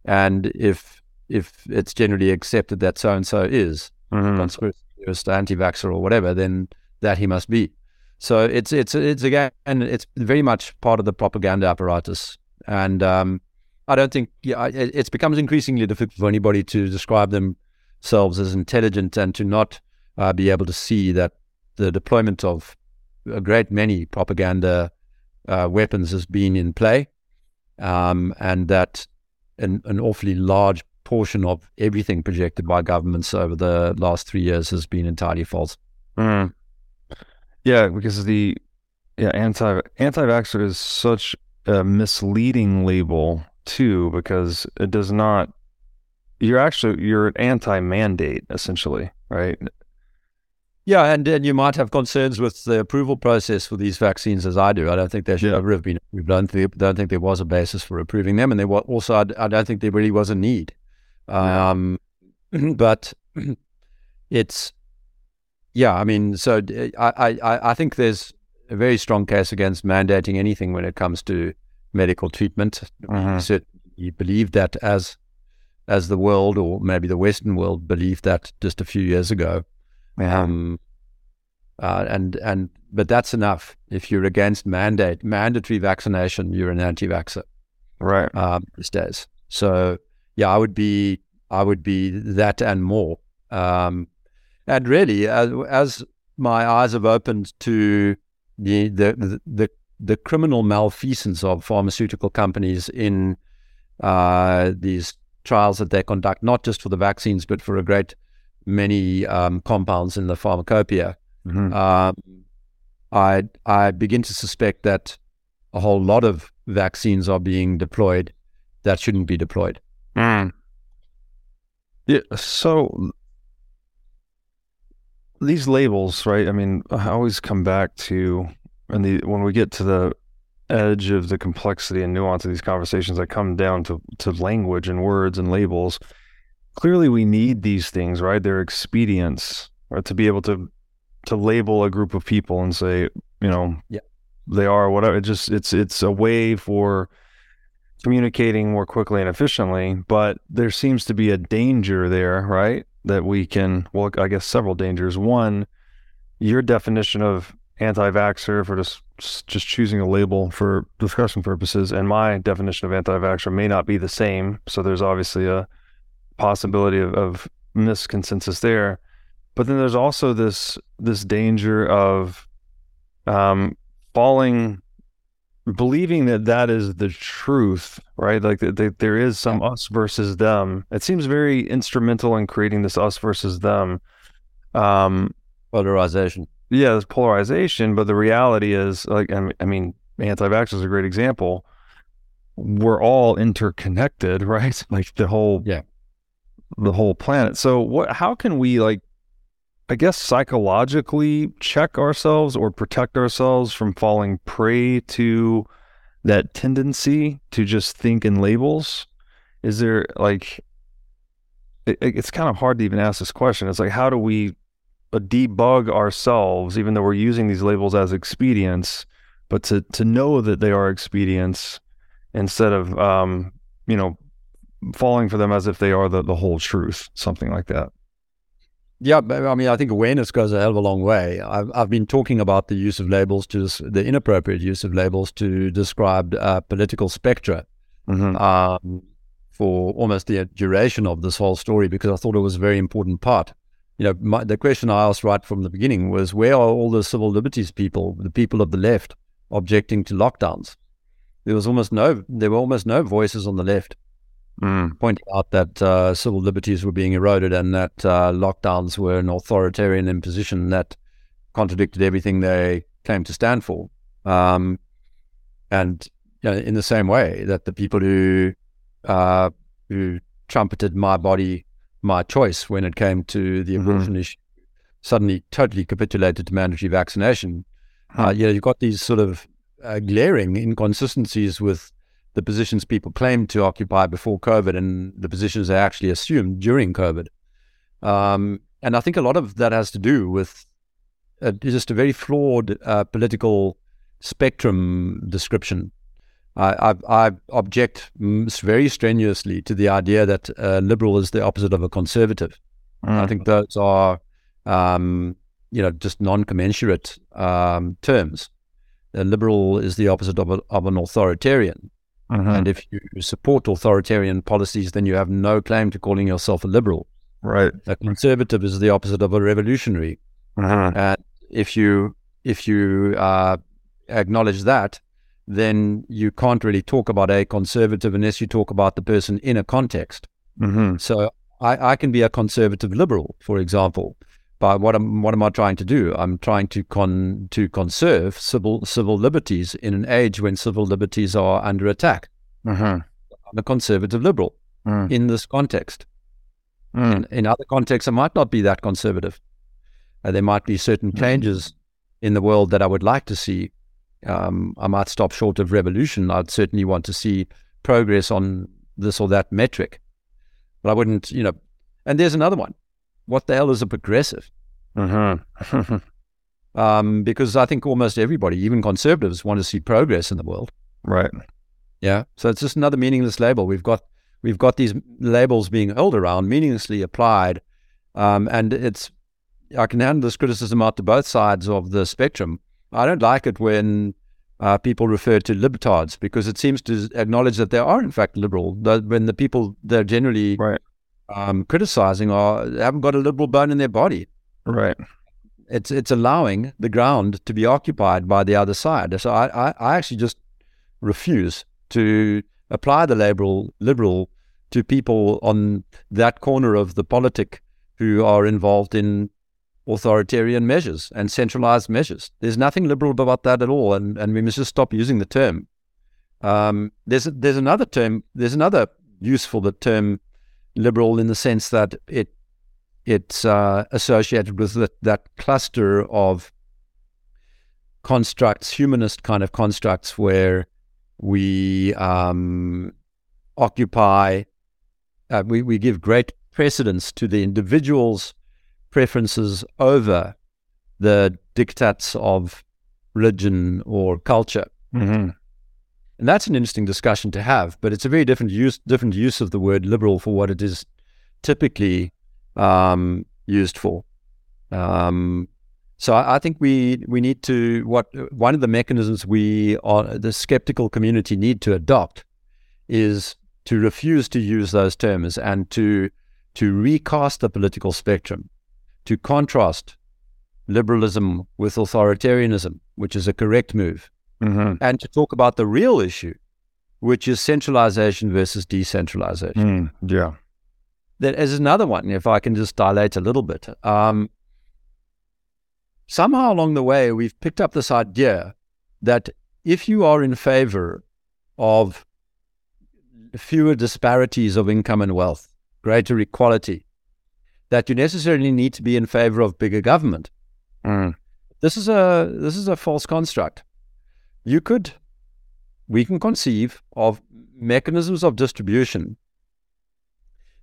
and if if it's generally accepted that so and so is Mhm. conspiracy theorist, anti-vaxxer, or whatever, then that he must be. So it's it's it's again and it's very much part of the propaganda apparatus, and um, I don't think yeah, it, it becomes increasingly difficult for anybody to describe themselves as intelligent and to not uh, be able to see that the deployment of a great many propaganda uh, weapons has been in play, um, and that an, an awfully large portion of everything projected by governments over the last three years has been entirely false. Mm. Yeah, because the yeah anti anti vaxxer is such a misleading label too, because it does not. You're actually you're an anti mandate essentially, right? Yeah, and then you might have concerns with the approval process for these vaccines, as I do. I don't think they should Yeah. ever have been. We don't think, don't think there was a basis for approving them, and there was also I, I don't think there really was a need. Um, but it's yeah. I mean, so I, I i think there's a very strong case against mandating anything when it comes to medical treatment. Mhm. We certainly believe that as as the world, or maybe the Western world, believed that just a few years ago. Um, uh, and and but that's enough. If you're against mandate mandatory vaccination, you're an anti-vaxxer right. um, these days. So yeah, I would be I would be that and more. Um, and really, as, as my eyes have opened to the the the, the, criminal malfeasance of pharmaceutical companies in uh, these trials that they conduct, not just for the vaccines, but for a great many um, compounds in the pharmacopoeia. Mhm. Um, I I begin to suspect that a whole lot of vaccines are being deployed that shouldn't be deployed. Mm. Yeah. So these labels, right? I mean, I always come back to, and the when we get to the edge of the complexity and nuance of these conversations, I come down to to language and words and labels. Clearly, we need these things, right? They're expedients, right? To be able to to label a group of people and say, you know, Yeah. they are whatever. It just it's it's a way for communicating more quickly and efficiently, but there seems to be a danger there, right? That we can, well, I guess several dangers. One, your definition of anti-vaxxer for just just choosing a label for discussion purposes, and my definition of anti-vaxxer may not be the same. So there's obviously a possibility of, of misconsensus there. But then there's also this this danger of um, falling believing that that is the truth, right? Like that, there is some us versus them. It seems very instrumental in creating this us versus them. Um, Polarization. Yeah, this polarization, but the reality is, like, I mean- anti-vax is a great example. We're all interconnected, right? Like the whole, Yeah. the whole planet. So, what? How can we, like, I guess, psychologically check ourselves or protect ourselves from falling prey to that tendency to just think in labels? Is there like, it, it's kind of hard to even ask this question. It's like, how do we debug ourselves, even though we're using these labels as expedients, but to to know that they are expedients instead of um, you know falling for them as if they are the, the whole truth, something like that. Yeah, I mean, I think awareness goes a hell of a long way. I've, I've been talking about the use of labels to the inappropriate use of labels to describe uh, political spectra Mm-hmm. um, for almost the duration of this whole story because I thought it was a very important part. You know, my, the question I asked right from the beginning was where are all the civil liberties people, the people of the left, objecting to lockdowns? There was almost no, there were almost no voices on the left Mm. pointing out that uh, civil liberties were being eroded and that uh, lockdowns were an authoritarian imposition that contradicted everything they claimed to stand for. Um, and you know, in the same way that the people who uh, who trumpeted my body, my choice when it came to the Mhm. issue, suddenly totally capitulated to mandatory vaccination. Uh, you know, you've got these sort of uh, glaring inconsistencies with the positions people claimed to occupy before COVID and the positions they actually assumed during COVID. Um, and I think a lot of that has to do with uh, just a very flawed uh, political spectrum description. I, I, I, object very strenuously to the idea that a liberal is the opposite of a conservative. Mm. I think those are, um, you know, just non-commensurate um, terms. A liberal is the opposite of, a, of an authoritarian. Mm-hmm. And if you support authoritarian policies, then you have no claim to calling yourself a liberal. Right. A conservative is the opposite of a revolutionary. Mm-hmm. And if you if you uh, acknowledge that, then you can't really talk about a conservative unless you talk about the person in a context. Mm-hmm. So I, I, can be a conservative liberal, for example. But what am what am I trying to do? I'm trying to con to conserve civil civil liberties in an age when civil liberties are under attack. Mm-hmm. I'm a conservative liberal mm. in this context. Mm. In, in, other contexts, I might not be that conservative. Uh, there might be certain mm. changes in the world that I would like to see. Um, I might stop short of revolution. I'd certainly want to see progress on this or that metric. But I wouldn't, you know. And there's another one. What the hell is a progressive? Mm-hmm. um, because I think almost everybody, even conservatives, want to see progress in the world. Right. Yeah. So it's just another meaningless label. We've got we've got these labels being held around, meaninglessly applied, um, and it's I can hand this criticism out to both sides of the spectrum. I don't like it when uh, people refer to libertards because it seems to acknowledge that they are in fact liberal. That when the people they're generally right. um, criticizing are haven't got a liberal bone in their body. Right. It's it's allowing the ground to be occupied by the other side. So I, I, I actually just refuse to apply the liberal liberal to people on that corner of the politic who are involved in authoritarian measures and centralized measures. There's nothing liberal about that at all, and, and we must just stop using the term. Um, there's there's another term. There's another use for the term liberal in the sense that it it's uh, associated with that, that cluster of constructs, humanist kind of constructs, where we um, occupy, uh, we, we give great precedence to the individual's preferences over the diktats of religion or culture. Mm-hmm. And that's an interesting discussion to have, but it's a very different use different use of the word liberal for what it is typically um, used for. Um, so I, I, think we we need to what one of the mechanisms we are the skeptical community need to adopt is to refuse to use those terms and to to recast the political spectrum to contrast liberalism with authoritarianism, which is a correct move, mm-hmm. and to talk about the real issue, which is centralization versus decentralization. Mm, yeah. There is another one, if I can just dilate a little bit. Um, somehow along the way, we've picked up this idea that if you are in favor of fewer disparities of income and wealth, greater equality, that you necessarily need to be in favor of bigger government. Mm. This is a this is a false construct. You could we can conceive of mechanisms of distribution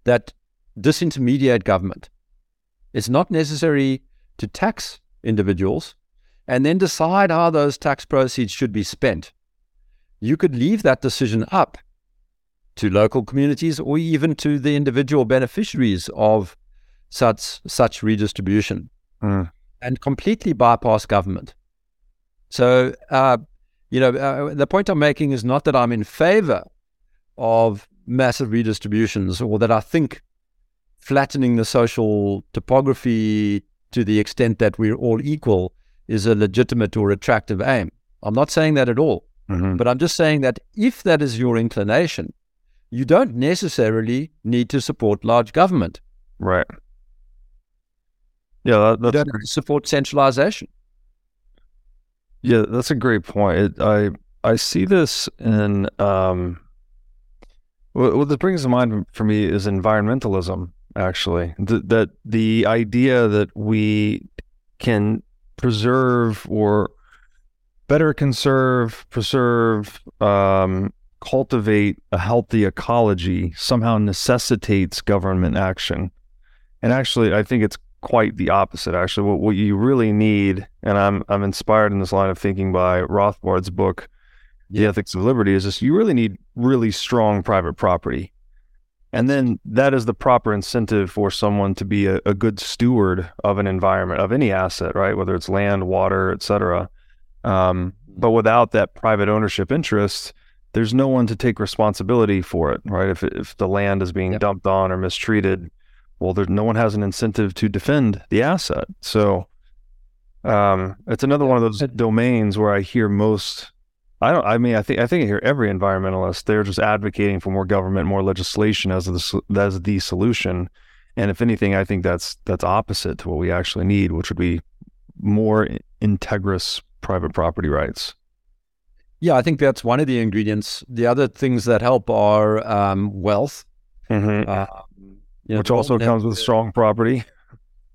that disintermediate government. It's not necessary to tax individuals and then decide how those tax proceeds should be spent. You could leave that decision up to local communities or even to the individual beneficiaries of such such redistribution mm. and completely bypass government. So, uh, you know, uh, the point I'm making is not that I'm in favor of massive redistributions or that I think flattening the social topography to the extent that we're all equal is a legitimate or attractive aim. I'm not saying that at all, mm-hmm. but I'm just saying that if that is your inclination, you don't necessarily need to support large government. Right. Yeah, that, that's support centralization. Yeah, that's a great point. It, I I see this in um, what, what this brings to mind for me is environmentalism. Actually, Th- that the idea that we can preserve or better conserve, preserve, um, cultivate a healthy ecology somehow necessitates government action. And actually, I think it's quite the opposite. Actually, what, what you really need, and I'm I'm inspired in this line of thinking by Rothbard's book, The Ethics of Liberty, is this: you really need really strong private property. And then that is the proper incentive for someone to be a, a good steward of an environment, of any asset, right? Whether it's land, water, et cetera. Um, but without that private ownership interest, there's no one to take responsibility for it, right? If if the land is being Yep. dumped on or mistreated, well, there no one has an incentive to defend the asset. So um, it's another one of those domains where I hear most. I don't. I mean, I think I think I hear every environmentalist. They're just advocating for more government, more legislation as the as the solution. And if anything, I think that's that's opposite to what we actually need, which would be more integrous private property rights. Yeah, I think that's one of the ingredients. The other things that help are um, wealth, Mm-hmm. um, which also comes with strong property.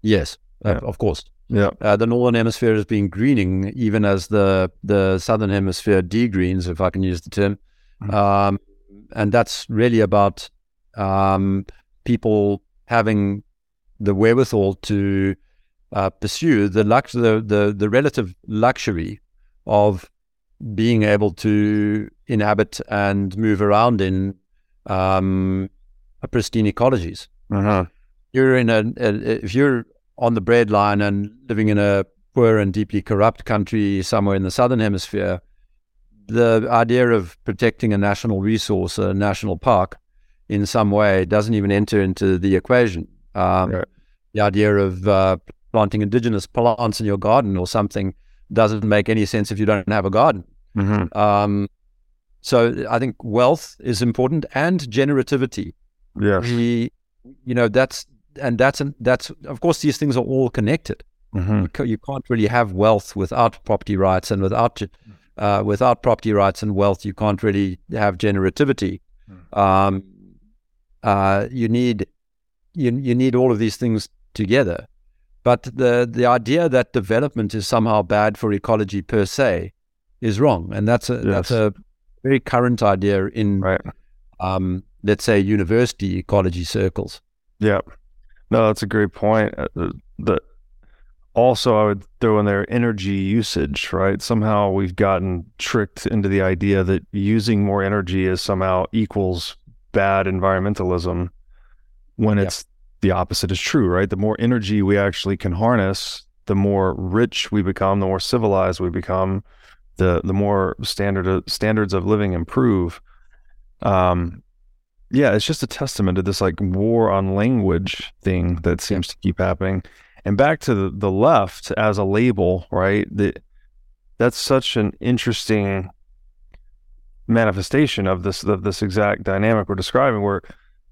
Yes, uh, of course. Yeah. Uh, the northern hemisphere has been greening, even as the the southern hemisphere degreens, if I can use the term. Mhm. Um, and that's really about um, people having the wherewithal to uh, pursue the, lux- the the the relative luxury of being able to inhabit and move around in um, a pristine ecologies Uh-huh. you're in a, a if you're on the breadline and living in a poor and deeply corrupt country somewhere in the southern hemisphere, the idea of protecting a national resource, a national park, in some way doesn't even enter into the equation. Um, Right. The idea of uh, planting indigenous plants in your garden or something doesn't make any sense if you don't have a garden. Mm-hmm. Um, so I think wealth is important and generativity Yes. we you know that's and that's an, that's of course these things are all connected. Mm-hmm. you, can't really have wealth without property rights and without uh, without property rights and wealth you can't really have generativity. Um, uh, you need you, you need all of these things together. But the the idea that development is somehow bad for ecology per se is wrong. And that's a that's a very current idea in Right. um, let's say university ecology circles. Yeah. No, that's a great point. Uh, the, also I would throw in there energy usage, right? Somehow we've gotten tricked into the idea that using more energy is somehow equals bad environmentalism when it's the opposite is true, right? The more energy we actually can harness, the more rich we become, the more civilized we become, the the more standard standards of living improve. Um, yeah, it's just a testament to this like war on language thing that seems to keep happening. And back to the, the left as a label, right? That that's such an interesting manifestation of this of this exact dynamic we're describing where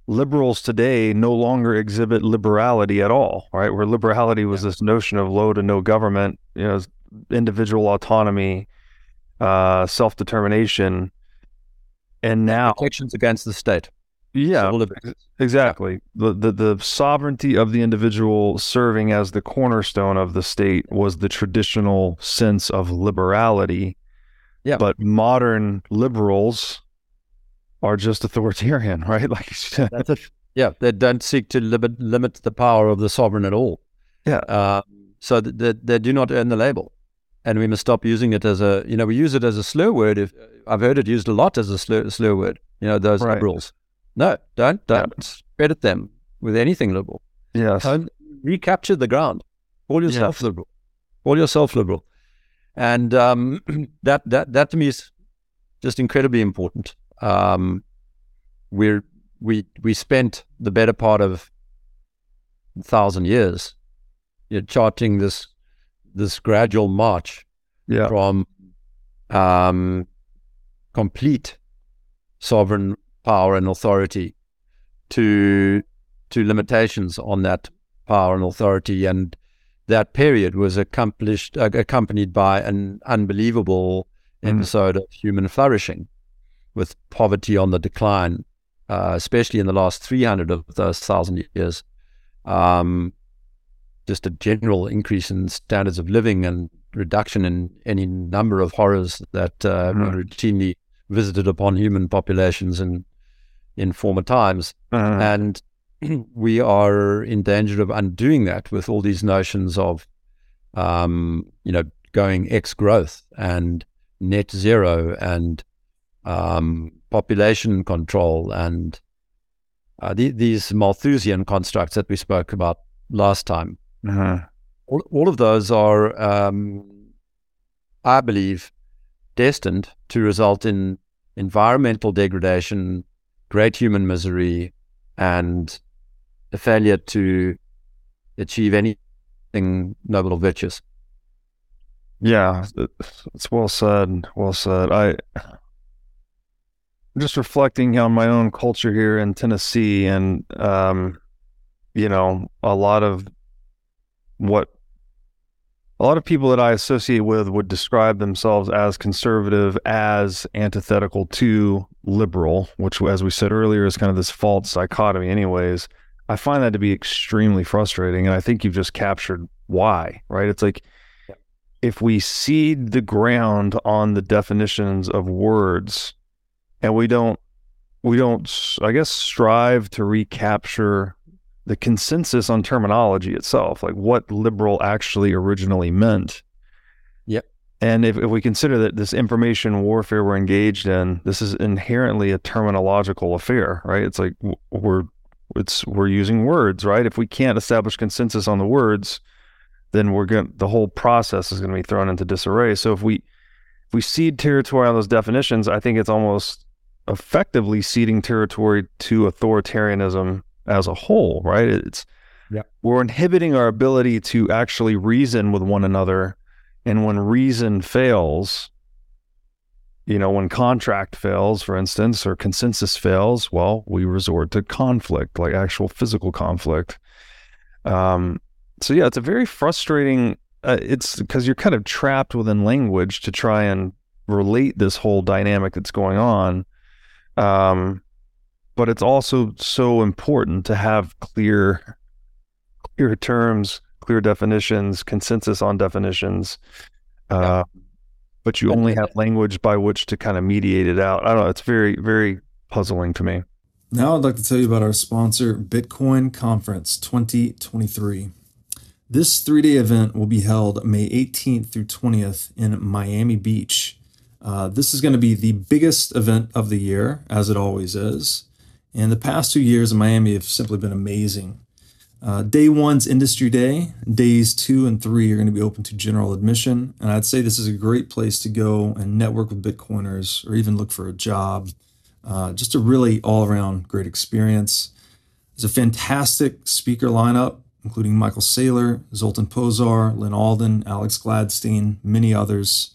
liberals today no longer exhibit liberality at all, right? Where liberality was this notion of low to no government, you know, individual autonomy, uh, self determination. And now Protections against the state. Yeah, All of it. exactly. The, the the sovereignty of the individual serving as the cornerstone of the state was the traditional sense of liberality. Yeah. But modern liberals are just authoritarian, right? Like That's it. Yeah, they don't seek to limit limit the power of the sovereign at all. Yeah. Uh, so that they, they do not earn the label, and we must stop using it as a you know we use it as a slur word. If I've heard it used a lot as a slur, slur word. You know those Right. liberals. No, don't don't credit them with anything liberal. yes. Don't recapture the ground. Call yourself liberal. Call yourself liberal. And um, that that that to me is just incredibly important. Um, we're we we spent the better part of a thousand years you know, charting this this gradual march Yeah. from um, complete sovereign power and authority to to limitations on that power and authority, and that period was accomplished uh, accompanied by an unbelievable Mhm. episode of human flourishing, with poverty on the decline, uh, especially in the last three hundred of those thousand years. Um, just a general increase in standards of living and reduction in any number of horrors that uh, we routinely visited upon human populations in in former times, Uh-huh. and we are in danger of undoing that with all these notions of, um, you know, going X growth and net zero and um, population control and uh, the, these Malthusian constructs that we spoke about last time. Uh-huh. All, all of those are, um, I believe, destined to result in environmental degradation, great human misery, and a failure to achieve anything noble or virtuous. Yeah, it's well said. Well said. I I'm just reflecting on my own culture here in Tennessee, and um, you know, a lot of what a lot of people that I associate with would describe themselves as conservative, as antithetical to liberal, which, as we said earlier, is kind of this false dichotomy. Anyways, I find that to be extremely frustrating, and I think you've just captured why. Right? It's like if we cede the ground on the definitions of words and we don't we don't i guess strive to recapture the consensus on terminology itself like what liberal actually originally meant. Yep. and if, if we consider that this information warfare we're engaged in this is inherently a terminological affair right? It's like we're it's we're using words right? If we can't establish consensus on the words then we're going the whole process is going to be thrown into disarray. So if we if we cede territory on those definitions i think it's almost effectively ceding territory to authoritarianism as a whole, right? It's Yeah. we're inhibiting our ability to actually reason with one another. And when reason fails, you know, when contract fails, for instance, or consensus fails, well, we resort to conflict, like actual physical conflict. Um, so yeah, it's a very frustrating. Uh, it's because you're kind of trapped within language to try and relate this whole dynamic that's going on. Um, but it's also so important to have clear, clear terms, clear definitions, consensus on definitions. Uh, but you only have language by which to kind of mediate it out. I don't know. It's very, very puzzling to me. Now I'd like to tell you about our sponsor, Bitcoin Conference 2023. This three day event will be held May 18th through 20th in Miami Beach. Uh, this is going to be the biggest event of the year, as it always is. And the past two years in Miami have simply been amazing. Uh, day one's industry day. Days two and three are going to be open to general admission. And I'd say this is a great place to go and network with Bitcoiners or even look for a job. Uh, just a really all around great experience. There's a fantastic speaker lineup, including Michael Saylor, Zoltan Pozsar, Lyn Alden, Alex Gladstein, many others.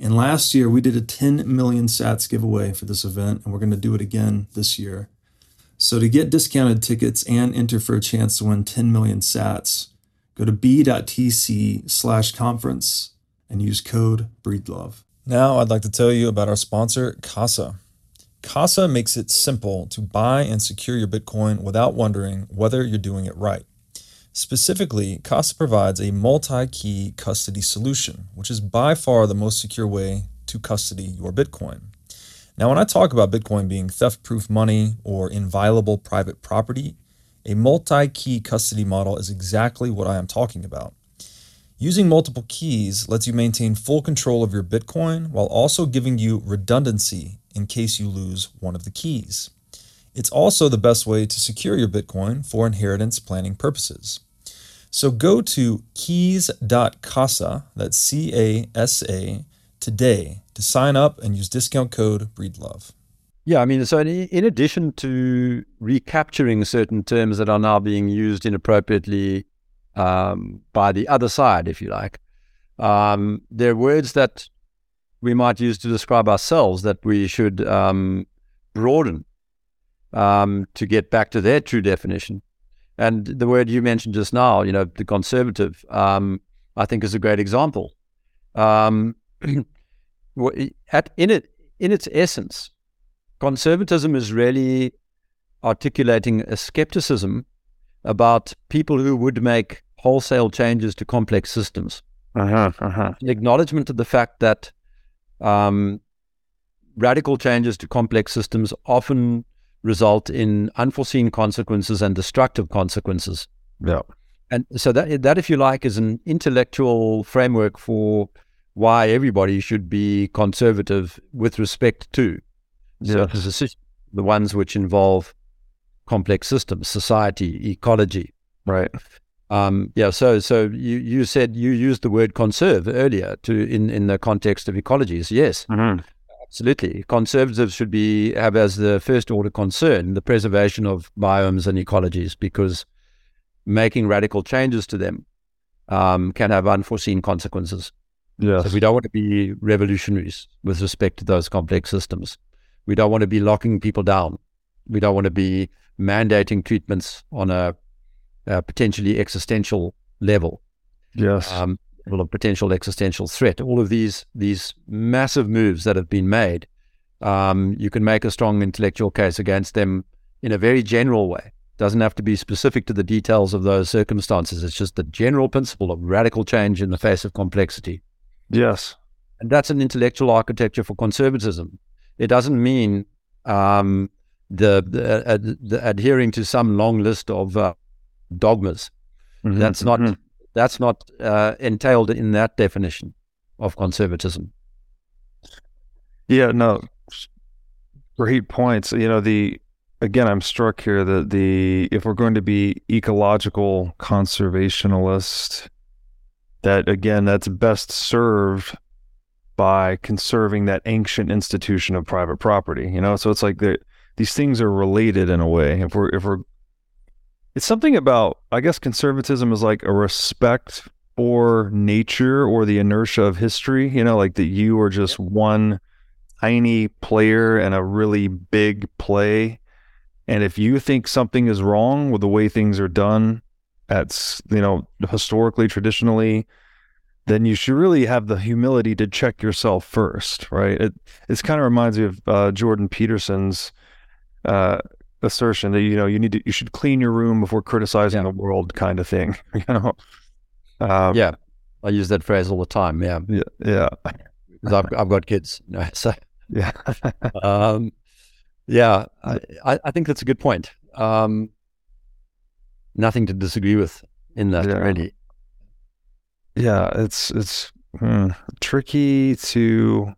And last year, we did a 10 million sats giveaway for this event, and we're going to do it again this year. So, to get discounted tickets and enter for a chance to win 10 million sats, go to b.tc slash conference and use code BREEDLOVE. Now, I'd like to tell you about our sponsor, Casa. Casa makes it simple to buy and secure your Bitcoin without wondering whether you're doing it right. Specifically, Casa provides a multi key custody solution, which is by far the most secure way to custody your Bitcoin. Now, when I talk about Bitcoin being theft proof money or inviolable private property, a multi key custody model is exactly what I am talking about. Using multiple keys lets you maintain full control of your Bitcoin while also giving you redundancy in case you lose one of the keys. It's also the best way to secure your Bitcoin for inheritance planning purposes. So go to keys.casa, that's C A S A, today to sign up and use discount code BREEDLOVE. Yeah, I mean, so in, addition to recapturing certain terms that are now being used inappropriately um, by the other side, if you like, um, there are words that we might use to describe ourselves that we should um, broaden um, to get back to their true definition. And the word you mentioned just now, you know, the conservative, um, I think is a great example. At in it in its essence, conservatism is really articulating a skepticism about people who would make wholesale changes to complex systems. Uh huh. Uh huh. An acknowledgement of the fact that um, radical changes to complex systems often result in unforeseen consequences and destructive consequences. Yeah. And so that that, if you like, is an intellectual framework for why everybody should be conservative with respect to Yeah. decisions, the ones which involve complex systems, society, ecology. Right. Um, yeah, so so you, you said you used the word conserve earlier to in, in the context of ecologies. Yes, Mm-hmm. absolutely. Conservatives should be have as the first order concern the preservation of biomes and ecologies because making radical changes to them um, can have unforeseen consequences. Yes. So we don't want to be revolutionaries with respect to those complex systems. We don't want to be locking people down. We don't want to be mandating treatments on a, a potentially existential level, yes. um, level of potential existential threat. All of these these massive moves that have been made, um, you can make a strong intellectual case against them in a very general way. Doesn't have to be specific to the details of those circumstances. It's just the general principle of radical change in the face of complexity. Yes. And that's an intellectual architecture for conservatism. It doesn't mean um, the, the, uh, the adhering to some long list of uh, dogmas. Mhm, That's not mhm. that's not uh, entailed in that definition of conservatism. Yeah, no, great points. You know, the again, I'm struck here that the if we're going to be ecological conservationalist, that again, that's best served by conserving that ancient institution of private property. You know, so it's like that these things are related in a way. If we're if we're it's something about I guess conservatism is like a respect for nature or the inertia of history, you know, like that you are just one tiny player in a really big play. And if you think something is wrong with the way things are done at, you know, historically, traditionally, then you should really have the humility to check yourself first, right? It this kind of reminds me of uh, Jordan Peterson's uh, assertion that you know you need to you should clean your room before criticizing Yeah. the world, kind of thing. You know, um, yeah, I use that phrase all the time. Yeah, yeah, yeah, because I've I've got kids. Know, so yeah. um, yeah, I, I I think that's a good point. Um, nothing to disagree with in that Yeah. really. yeah it's it's hmm, tricky to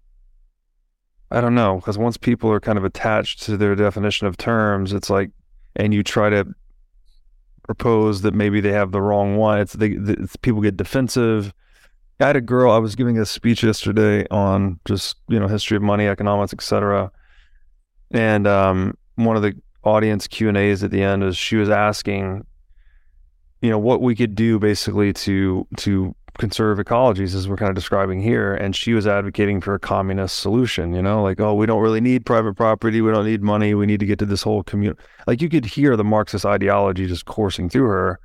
i don't know because once people are kind of attached to their definition of terms it's like and you try to propose that maybe they have the wrong one it's they it's, people get defensive i had a girl i was giving a speech yesterday on just you know history of money economics etc and um one of the audience q and a's at the end is she was asking you know what we could do basically to to conserve ecologies as we're kind of describing here. And she was advocating for a communist solution you know like oh we don't really need private property. We don't need money. We need to get to this whole community. Like you could hear the marxist ideology just coursing through her.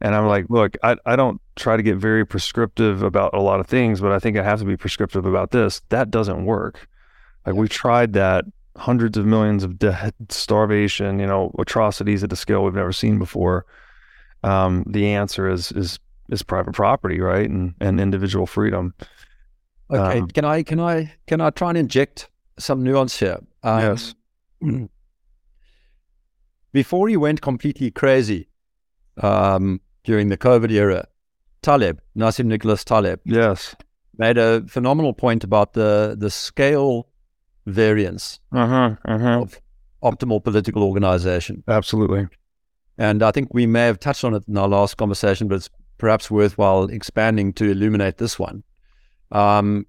And i'm like look I, I don't try to get very prescriptive about a lot of things but i think i have to be prescriptive about this. That doesn't work. Like we've tried that. Hundreds of millions of dead starvation you know atrocities at a scale we've never seen before um, the answer is is is private property, right, and and individual freedom. Okay, Um, can I can I can I try and inject some nuance here? Um, Yes. Before he went completely crazy um, during the COVID era, Taleb, Nassim Nicholas Taleb, Yes. made a phenomenal point about the the scale variance Uh huh. Uh huh. of optimal political organization. Absolutely. And I think we may have touched on it in our last conversation, but it's perhaps worthwhile expanding to illuminate this one. Um,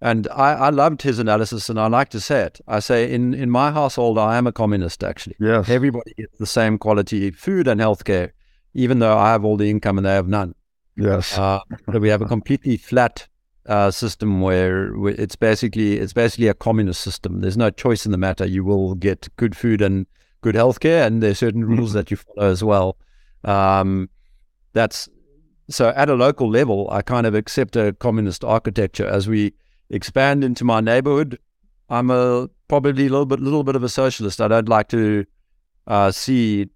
and I, I loved his analysis, and I like to say it. I say, in, in my household, I am a communist, actually. Yes. Everybody gets the same quality food and healthcare, even though I have all the income and they have none. Yes. Uh, but we have a completely flat uh, system where, where it's basically it's basically a communist system. There's no choice in the matter. You will get good food and good healthcare, and there's certain rules that you follow as well. Um, that's so at a local level, I kind of accept a communist architecture. As we expand into my neighborhood, I'm a probably a little bit little bit of a socialist. I don't like to uh, see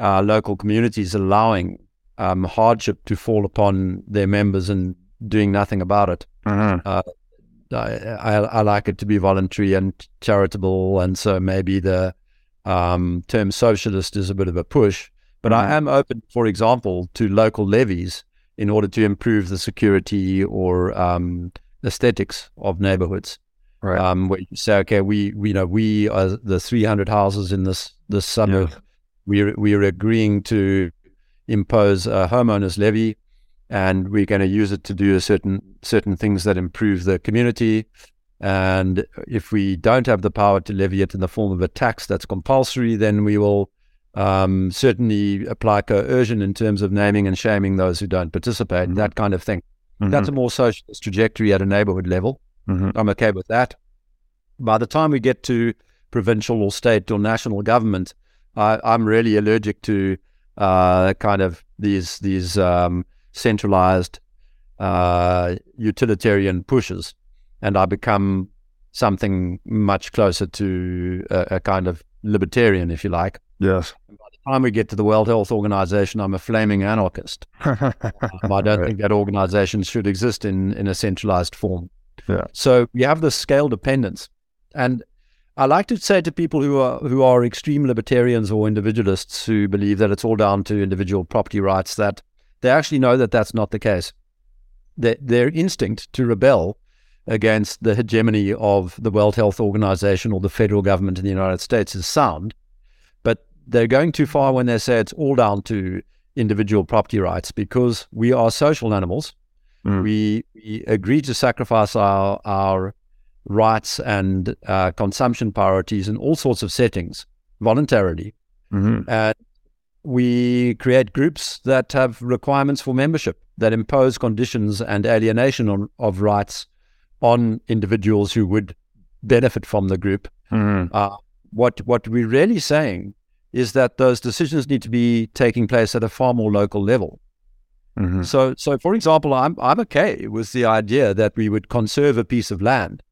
uh, local communities allowing um, hardship to fall upon their members and doing nothing about it. uh-huh. I, I, I like it to be voluntary and charitable, and so maybe the um, term socialist is a bit of a push. But. I am open, for example, to local levies in order to improve the security or um, aesthetics of neighborhoods. Right. Um, where you say, okay, we, we you know we are the 300 houses in this this suburb. Yes. We we are agreeing to impose a homeowners levy, and we're going to use it to do a certain certain things that improve the community. And if we don't have the power to levy it in the form of a tax that's compulsory, then we will um, certainly apply coercion in terms of naming and shaming those who don't participate, Mhm. that kind of thing. That's a more socialist trajectory at a neighborhood level. Mhm. I'm okay with that. By the time we get to provincial or state or national government, I, I'm really allergic to uh, kind of these these um, centralized uh, utilitarian pushes, and I become something much closer to a, a kind of libertarian, if you like. yes. By the time we get to the World Health Organization, I'm a flaming anarchist. Um, I don't Right. think that organization should exist in, in a centralized form. Yeah. So you have this scale dependence. And I like to say to people who are who are extreme libertarians or individualists who believe that it's all down to individual property rights that they actually know that that's not the case. Their, their instinct to rebel against the hegemony of the World Health Organization or the federal government in the United States is sound, but they're going too far when they say it's all down to individual property rights because we are social animals. Mm. We, we agree to sacrifice our, our rights and uh, consumption priorities in all sorts of settings voluntarily. Mhm. And we create groups that have requirements for membership that impose conditions and alienation on, of rights on individuals who would benefit from the group. Mhm. Uh, what what we're really saying is that those decisions need to be taking place at a far more local level. Mhm. So, so for example, I'm I'm okay with the idea that we would conserve a piece of land,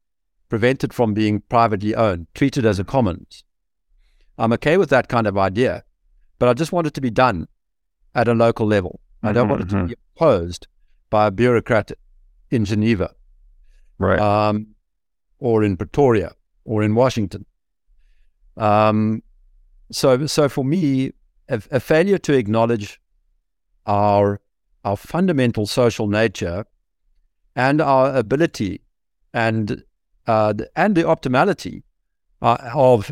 prevent it from being privately owned, treat it as a commons. I'm okay with that kind of idea, but I just want it to be done at a local level. I don't want it to Mhm, be imposed by a bureaucrat in Geneva Right. um, or in Pretoria or in Washington. Um, so, so for me, a, a failure to acknowledge our our fundamental social nature and our ability and uh, the- and the optimality uh, of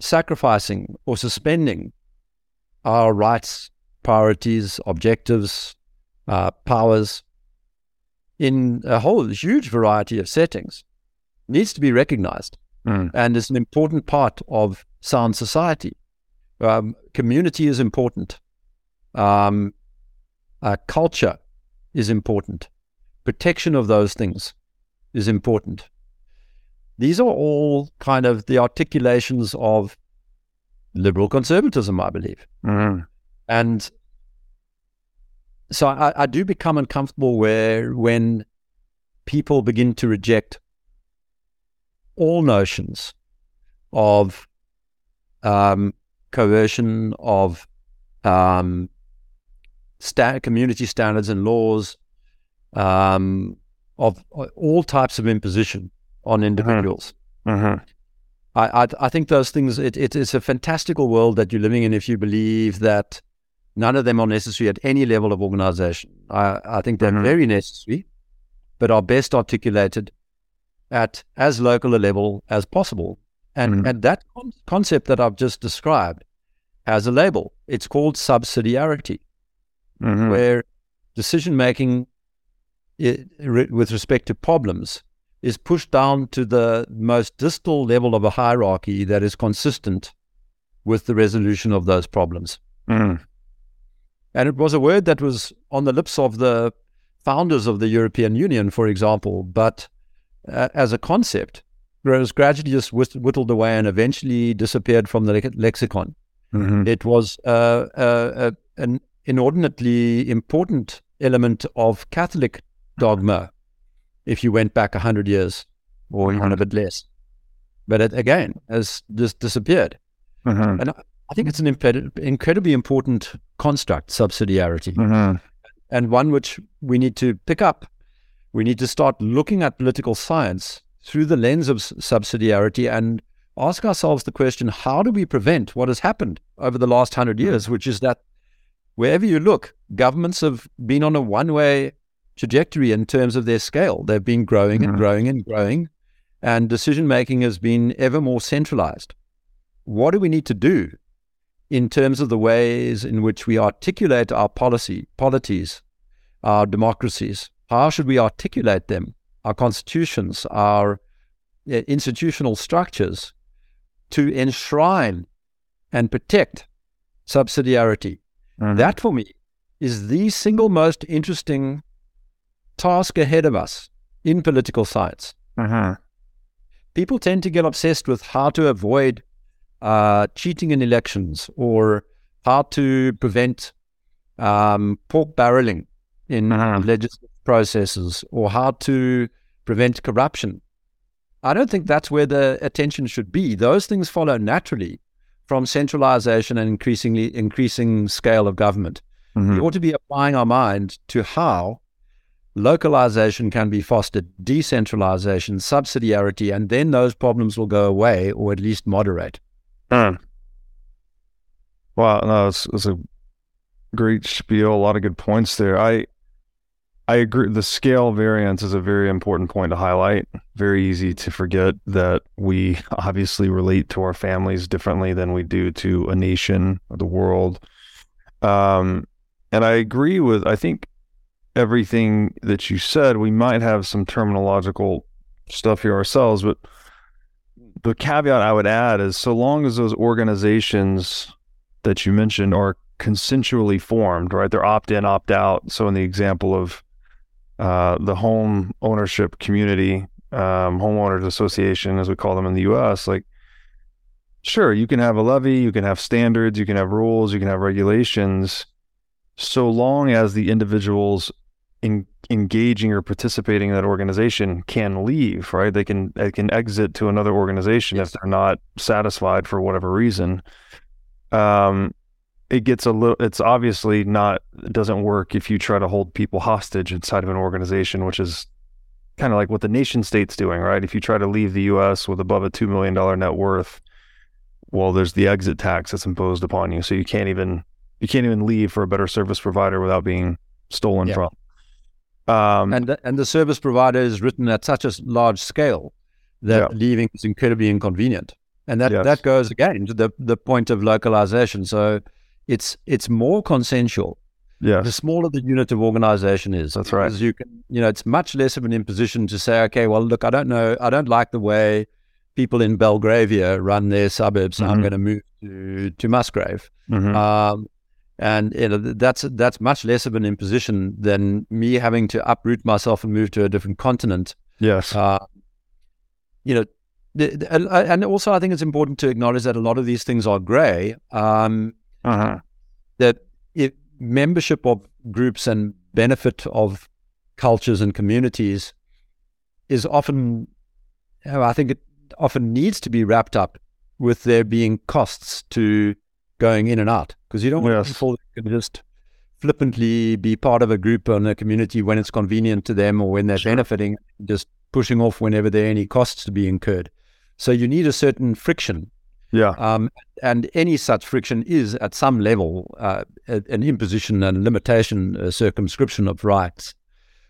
sacrificing or suspending our rights, priorities, objectives, uh, powers in a whole huge variety of settings needs to be recognized Mm. and is an important part of sound society. Um, community is important. Um, uh, culture is important. Protection of those things is important. These are all kind of the articulations of liberal conservatism, I believe. Mhm. And so I, I do become uncomfortable where when people begin to reject all notions of um, coercion, of um, sta- community standards and laws, um, of uh, all types of imposition on individuals. Mhm. I, I I think those things. It, it is a fantastical world that you're living in if you believe that none of them are necessary at any level of organization. I I think they're Mhm. very necessary, but are best articulated at as local a level as possible. And Mhm. and that con- concept that I've just described has a label. It's called subsidiarity Mhm. where decision making with respect to problems is pushed down to the most distal level of a hierarchy that is consistent with the resolution of those problems. Mhm. And it was a word that was on the lips of the founders of the European Union, for example, but uh, as a concept, it was gradually just whittled away and eventually disappeared from the lex- lexicon. Mhm. It was uh, uh, an inordinately important element of Catholic dogma if you went back 100 years or even a bit less. But it again has just disappeared. Mhm. And I think it's an imped- incredibly important construct, subsidiarity, Mhm. and one which we need to pick up We need to start looking at political science through the lens of subsidiarity and ask ourselves the question how do we prevent what has happened over the last hundred years, which is that wherever you look, governments have been on a one way trajectory in terms of their scale. They've been growing and growing and growing, and decision making has been ever more centralized. What do we need to do in terms of the ways in which we articulate our policy, polities, our democracies? How should we articulate them, our constitutions, our uh, institutional structures to enshrine and protect subsidiarity? Mhm. That for me is the single most interesting task ahead of us in political science. Mhm. People tend to get obsessed with how to avoid uh, cheating in elections or how to prevent um, pork barreling in Mhm. legislative processes or how to prevent corruption. I don't think that's where the attention should be. Those things follow naturally from centralization and increasingly increasing scale of government. Mhm. We ought to be applying our mind to how localization can be fostered, decentralization, subsidiarity, and then those problems will go away or at least moderate. Wow, no, it's, it's a great spiel. A lot of good points there. I I agree. The scale variance is a very important point to highlight. Very easy to forget that we obviously relate to our families differently than we do to a nation or the world. Um, and I agree with. I think everything that you said. We might have some terminological stuff here ourselves, but the caveat I would add is so long as those organizations that you mentioned are consensually formed, right? They're opt in, opt out. So in the example of uh, the home ownership community, um, homeowners association, as we call them in the U.S., like sure, you can have a levy, you can have standards, you can have rules, you can have regulations, so long as the individuals in engaging or participating in that organization can leave, right? They can they can exit to another organization if they're not satisfied for whatever reason. Um, it gets a little. It's obviously not. It doesn't work if you try to hold people hostage inside of an organization, which is kind of like what the nation state's doing, right? If you try to leave the U.S. with above a two million dollar net worth, well, there's the exit tax that's imposed upon you, so you can't even you can't even leave for a better service provider without being stolen Yeah. from. Um, And the, and the service provider is written at such a large scale that Yeah. leaving is incredibly inconvenient. And that, Yes. that goes again to the, the point of localization. So it's it's more consensual. Yeah. The smaller the unit of organization is. That's right. because You can, you know, it's much less of an imposition to say, okay, well, look, I don't know, I don't like the way people in Belgravia run their suburbs. so I'm Mhm. going to move to to Musgrave. Mhm. Um, and you know, that's that's much less of an imposition than me having to uproot myself and move to a different continent. yes, Uh, you know, the, the- and- and also I think it's important to acknowledge that a lot of these things are grey. Um, uh-huh. that if membership of groups and benefit of cultures and communities is often, I think it often needs to be wrapped up with there being costs to going in and out because you don't want Yes. people that can just flippantly be part of a group and a community when it's convenient to them or when they're Sure. benefiting, just pushing off whenever there are any costs to be incurred. So you need a certain friction yeah, um, and any such friction is, at some level, uh, an imposition and limitation, a circumscription of rights.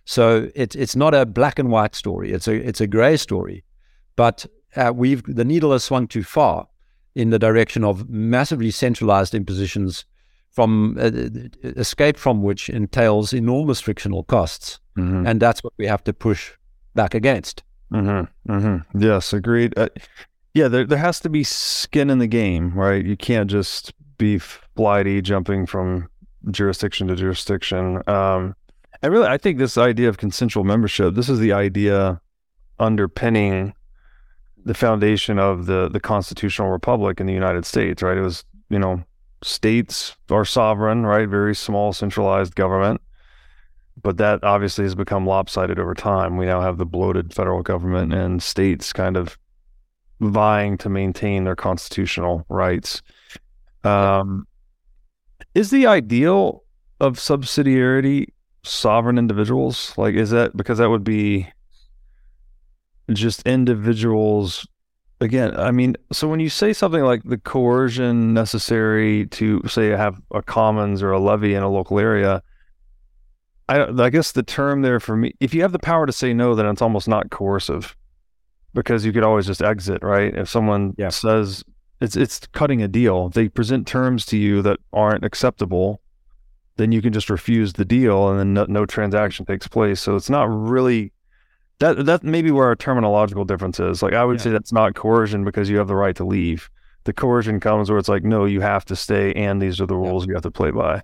So it's it's not a black and white story. It's a it's a grey story, but uh, we've the needle has swung too far in the direction of massively centralized impositions, from uh, escape from which entails enormous frictional costs, Mhm. and that's what we have to push back against. Mm-hmm. Mm-hmm. Yes, agreed. Uh, yeah, there there has to be skin in the game, right? You can't just be flighty, jumping from jurisdiction to jurisdiction. Um, and really, I think this idea of consensual membership, this is the idea underpinning the foundation of the the constitutional republic in the United States, right? It was, you know, states are sovereign, right? Very small centralized government. But that obviously has become lopsided over time. We now have the bloated federal government and states kind of vying to maintain their constitutional rights. Um, is the ideal of subsidiarity sovereign individuals? Like, is that because that would be just individuals? Again, I mean, so when you say something like the coercion necessary to say have a commons or a levy in a local area, I, I guess the term there for me, if you have the power to say no, then it's almost not coercive because you could always just exit, right? If someone Yeah. says it's it's cutting a deal, they present terms to you that aren't acceptable, then you can just refuse the deal, and then no, no transaction takes place. So it's not really that that may be where our terminological difference is. Like I would Yeah. say that's not coercion because you have the right to leave. The coercion comes where it's like, no, you have to stay, and these are the Yeah. rules you have to play by.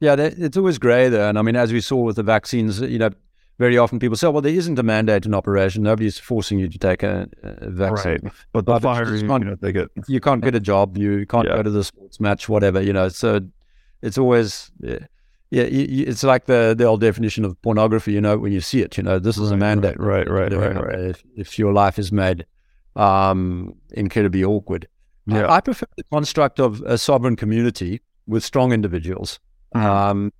Yeah, it's always grey there. And I mean, as we saw with the vaccines, you know, very often people say, well, there isn't a mandate in operation. Nobody's forcing you to take a, a vaccine. Right. But the But fire, you, not- you know, they get You can't get a job. You can't Yeah. go to the sports match, whatever, you know. So it's always, yeah, yeah you, you- it's like the, the old definition of pornography, you know, when you see it, you know, this is a Right, mandate. right, right, right, right. If, if your life is made um, incredibly awkward. I- Yeah. I, prefer the construct of a sovereign community with strong individuals. Mhm. Um,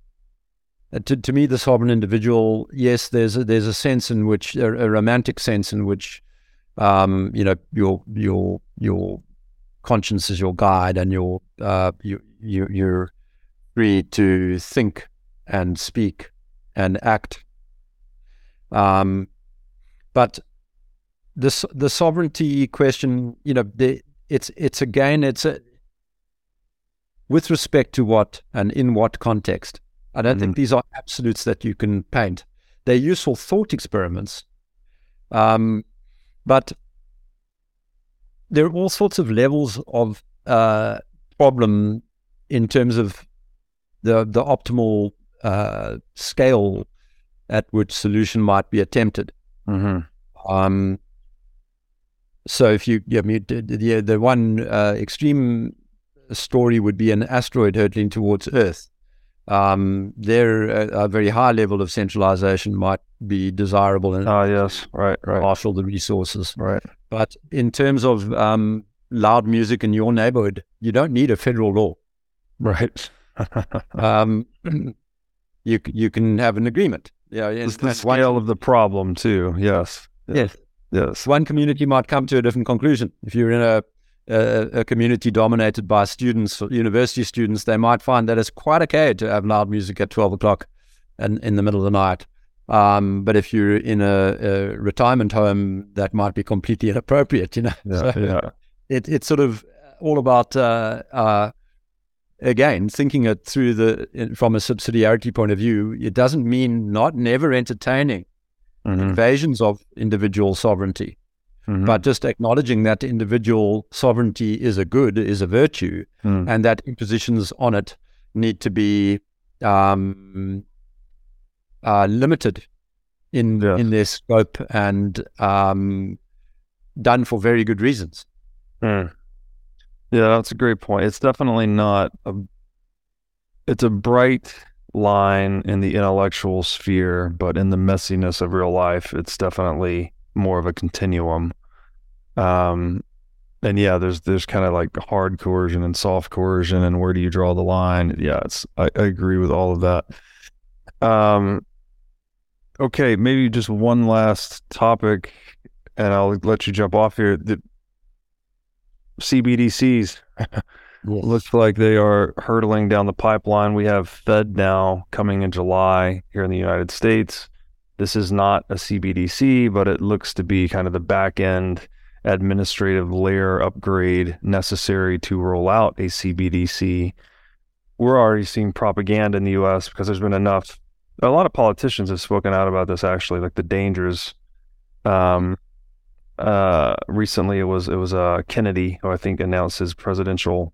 uh, to, to me, the sovereign individual, yes, there's a, there's a sense in which a, a romantic sense in which, um, you know, your your your conscience is your guide, and you're uh, you, you you're free to think and speak and act. Um, but this the sovereignty question, you know, the, it's it's again it's a with respect to what and in what context. I don't think these are absolutes that you can paint. They're useful thought experiments, um, but there are all sorts of levels of uh, problem in terms of the the optimal uh, scale at which solution might be attempted. Mhm. Um, so if you, yeah, I mean, the, the, the one uh, extreme story would be an asteroid hurtling towards Earth. Um, there, a, a very high level of centralization might be desirable and Ah, yes, right, right, marshal the resources. right. But in terms of um, loud music in your neighborhood, you don't need a federal law. Right. Um, you you can have an agreement. Yeah, it's the and one- scale of the problem too. Yes. Yes. Yes. one community might come to a different conclusion. If you're in a, a, a community dominated by students, university students, they might find that it's quite okay to have loud music at 12 o'clock and in the middle of the night. Um, but if you're in a, a retirement home, that might be completely inappropriate, you know. Yeah. So yeah. it, it's sort of all about, uh, uh, again, thinking it through the, from a subsidiarity point of view. It doesn't mean not never entertaining Mhm. invasions of individual sovereignty Mhm. but just acknowledging that individual sovereignty is a good, is a virtue, Mm. and that impositions on it need to be um, uh, limited in Yes. in their scope and um, done for very good reasons. Mm. Yeah, that's a great point. It's definitely not a. It's a bright line in the intellectual sphere, but in the messiness of real life, it's definitely more of a continuum. Um, and yeah, there's there's kind of like hard coercion and soft coercion, and where do you draw the line? Yeah, it's I, I agree with all of that. Um, okay, maybe just one last topic, and I'll let you jump off here. The CBDCs looks like they are hurtling down the pipeline. We have FedNow coming in July here in the United States. This is not a CBDC, but it looks to be kind of the back end administrative layer upgrade necessary to roll out a CBDC. We're already seeing propaganda in the US because there's been enough. A lot of politicians have spoken out about this actually, like the dangers. Um, uh, recently it was it was uh Kennedy who I think announced his presidential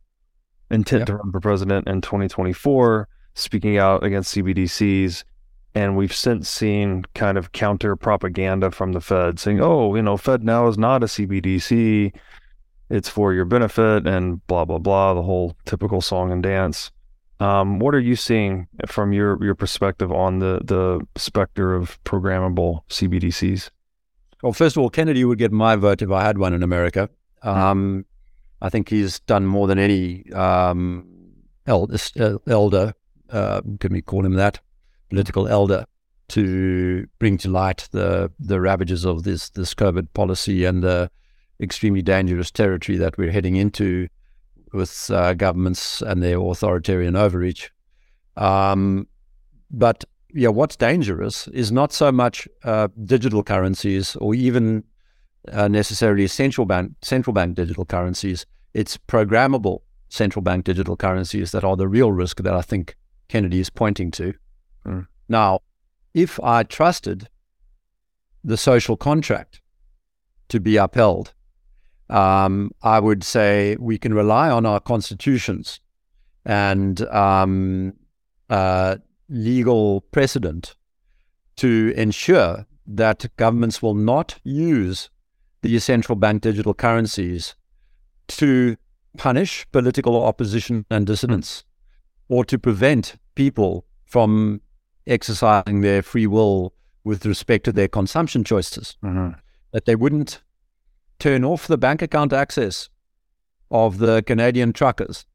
intent Yep. to run for president in 2024, speaking out against CBDCs. And we've since seen kind of counter propaganda from the Fed saying, oh, you know, FedNow is not a CBDC. It's for your benefit and blah, blah, blah, the whole typical song and dance. Um, what are you seeing from your, your perspective on the, the specter of programmable CBDCs? Well, first of all, Kennedy would get my vote if I had one in America. Um, I think he's done more than any um, el- uh, elder, uh, can we call him that, political elder to bring to light the the ravages of this this COVID policy and the extremely dangerous territory that we're heading into with uh, governments and their authoritarian overreach. Um, but yeah, what's dangerous is not so much uh, digital currencies or even uh, necessarily central bank central bank digital currencies. It's programmable central bank digital currencies that are the real risk that I think Kennedy is pointing to. Mm. Now, if I trusted the social contract to be upheld, um, I would say we can rely on our constitutions and um, uh, legal precedent to ensure that governments will not use the central bank digital currencies to punish political opposition and dissidents or to prevent people from exercising their free will with respect to their consumption choices. Mm-hmm. That they wouldn't turn off the bank account access of the Canadian truckers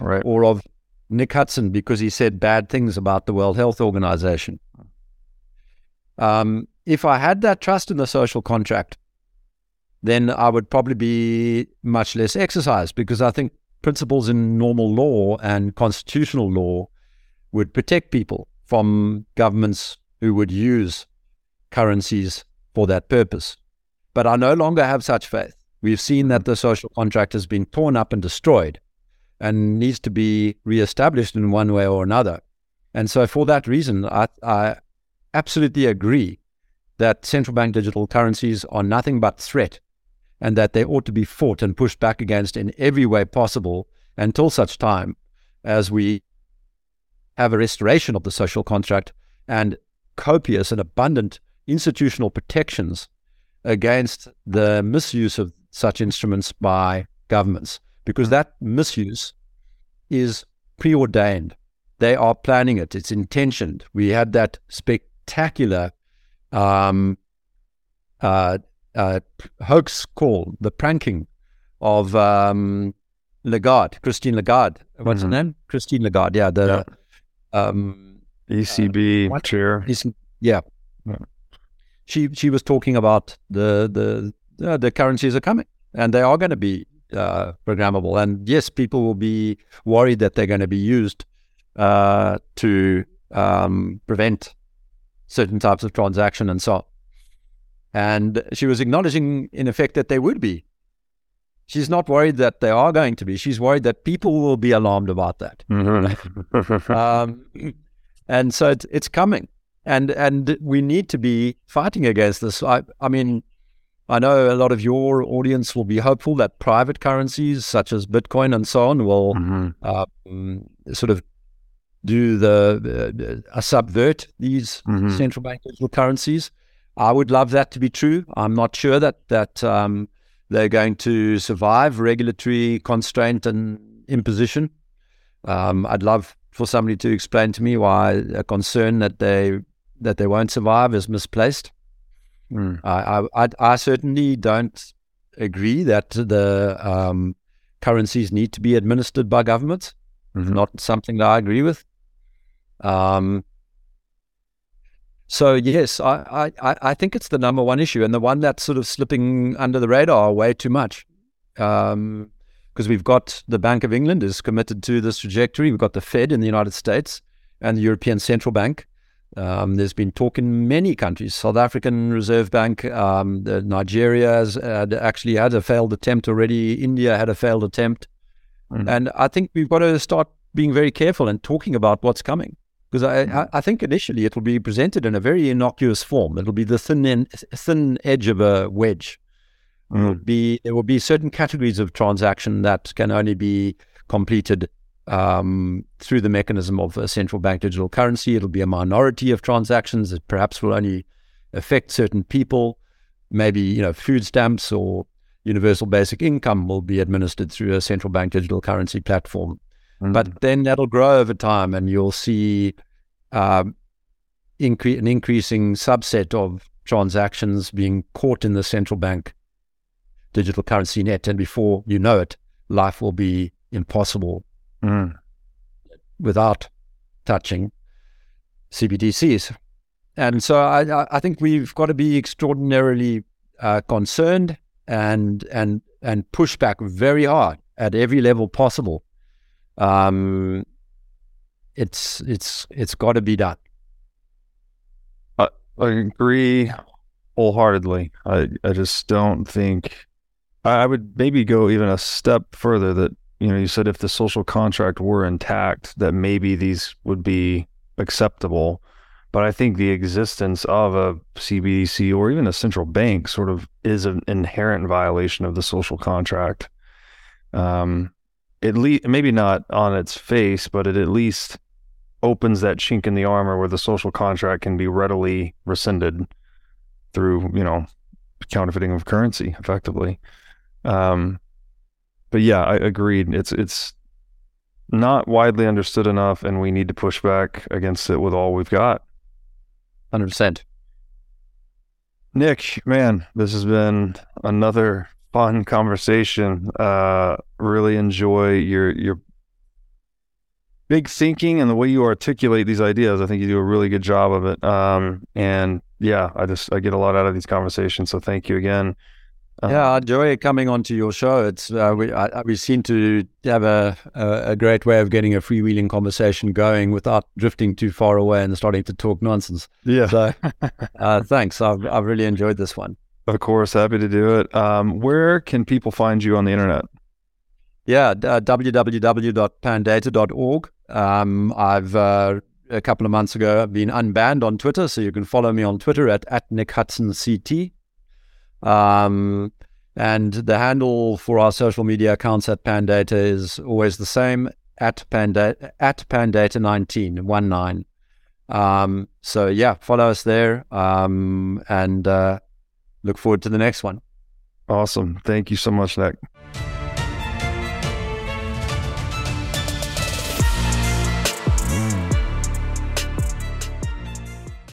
right. or of Nick Hudson because he said bad things about the World Health Organization. Um, if I had that trust in the social contract, then I would probably be much less exercised because I think principles in normal law and constitutional law would protect people from governments who would use currencies for that purpose. But I no longer have such faith. We've seen that the social contract has been torn up and destroyed and needs to be reestablished in one way or another. And so, for that reason, I, I absolutely agree that central bank digital currencies are nothing but threat and that they ought to be fought and pushed back against in every way possible until such time as we have a restoration of the social contract and copious and abundant institutional protections against the misuse of such instruments by governments, because that misuse is preordained. They are planning it, it's intentioned. We had that spectacular um, uh, uh, hoax call, the pranking of um, Lagarde, Christine Lagarde. What's mm-hmm. her name? Christine Lagarde. Yeah, the yeah. Um, ECB uh, chair. yeah. yeah she she was talking about the the uh, the currencies are coming and they are going to be uh, programmable. And yes, people will be worried that they're going to be used uh, to um, prevent certain types of transaction and so on. And she was acknowledging, in effect, that they would be. She's not worried that they are going to be. She's worried that people will be alarmed about that. Mm-hmm. um, and so it's, it's coming and and we need to be fighting against this. I, I mean, I know a lot of your audience will be hopeful that private currencies such as Bitcoin and so on will mm-hmm. um, sort of do the uh, uh, subvert these mm-hmm. central bank digital currencies. I would love that to be true. I'm not sure that that um, they're going to survive regulatory constraint and imposition. Um, I'd love for somebody to explain to me why a concern that they that they won't survive is misplaced. Mm. I, I, I certainly don't agree that the um, currencies need to be administered by governments. Mm-hmm. Not something that I agree with. Um, so yes, I, I, I think it's the number one issue and the one that's sort of slipping under the radar way too much. Because um, we've got the Bank of England is committed to this trajectory. We've got the Fed in the United States and the European Central Bank. Um, there's been talk in many countries. South African Reserve Bank, um, Nigeria has actually had a failed attempt already. India had a failed attempt, mm-hmm. and I think we've got to start being very careful and talking about what's coming. Because I, mm-hmm. I, I, think initially it will be presented in a very innocuous form. It'll be the thin thin edge of a wedge. Mm-hmm. Be there will be certain categories of transaction that can only be completed um, through the mechanism of a central bank digital currency. It'll be a minority of transactions that perhaps will only affect certain people. Maybe you know food stamps or universal basic income will be administered through a central bank digital currency platform. Mm-hmm. But then that'll grow over time, and you'll see um, incre- an increasing subset of transactions being caught in the central bank digital currency net. And before you know it, life will be impossible mm. without touching CBDCs. And so I, I think we've got to be extraordinarily uh, concerned and and and push back very hard at every level possible. Um, it's it's it's got to be done. I, I agree wholeheartedly. I I just don't think I would maybe go even a step further. That you know, you said if the social contract were intact, that maybe these would be acceptable. But I think the existence of a CBDC or even a central bank sort of is an inherent violation of the social contract. Um, at least maybe not on its face, but it at least opens that chink in the armor where the social contract can be readily rescinded through, you know, counterfeiting of currency, effectively. Um, but yeah, I agreed. It's it's not widely understood enough, and we need to push back against it with all we've got. Hundred percent. Nick, man, this has been another fun conversation. Uh, really enjoy your your big thinking and the way you articulate these ideas. I think you do a really good job of it. Um, and yeah, I just I get a lot out of these conversations. So thank you again. Uh, yeah, I enjoy coming onto your show. It's uh, we I, we seem to have a, a, a great way of getting a freewheeling conversation going without drifting too far away and starting to talk nonsense. Yeah. So uh, thanks. I've I've really enjoyed this one. Of course, happy to do it. Um, where can people find you on the internet? Yeah, uh, www.pandata.org. Um, I've uh, a couple of months ago been unbanned on Twitter, so you can follow me on Twitter at, at Nick Hudson CT. Um, and the handle for our social media accounts at Pandata is always the same at Pandata at Pandata 19, one nine. Um, so yeah, follow us there. Um, and uh, look forward to the next one. Awesome. Thank you so much, Nick.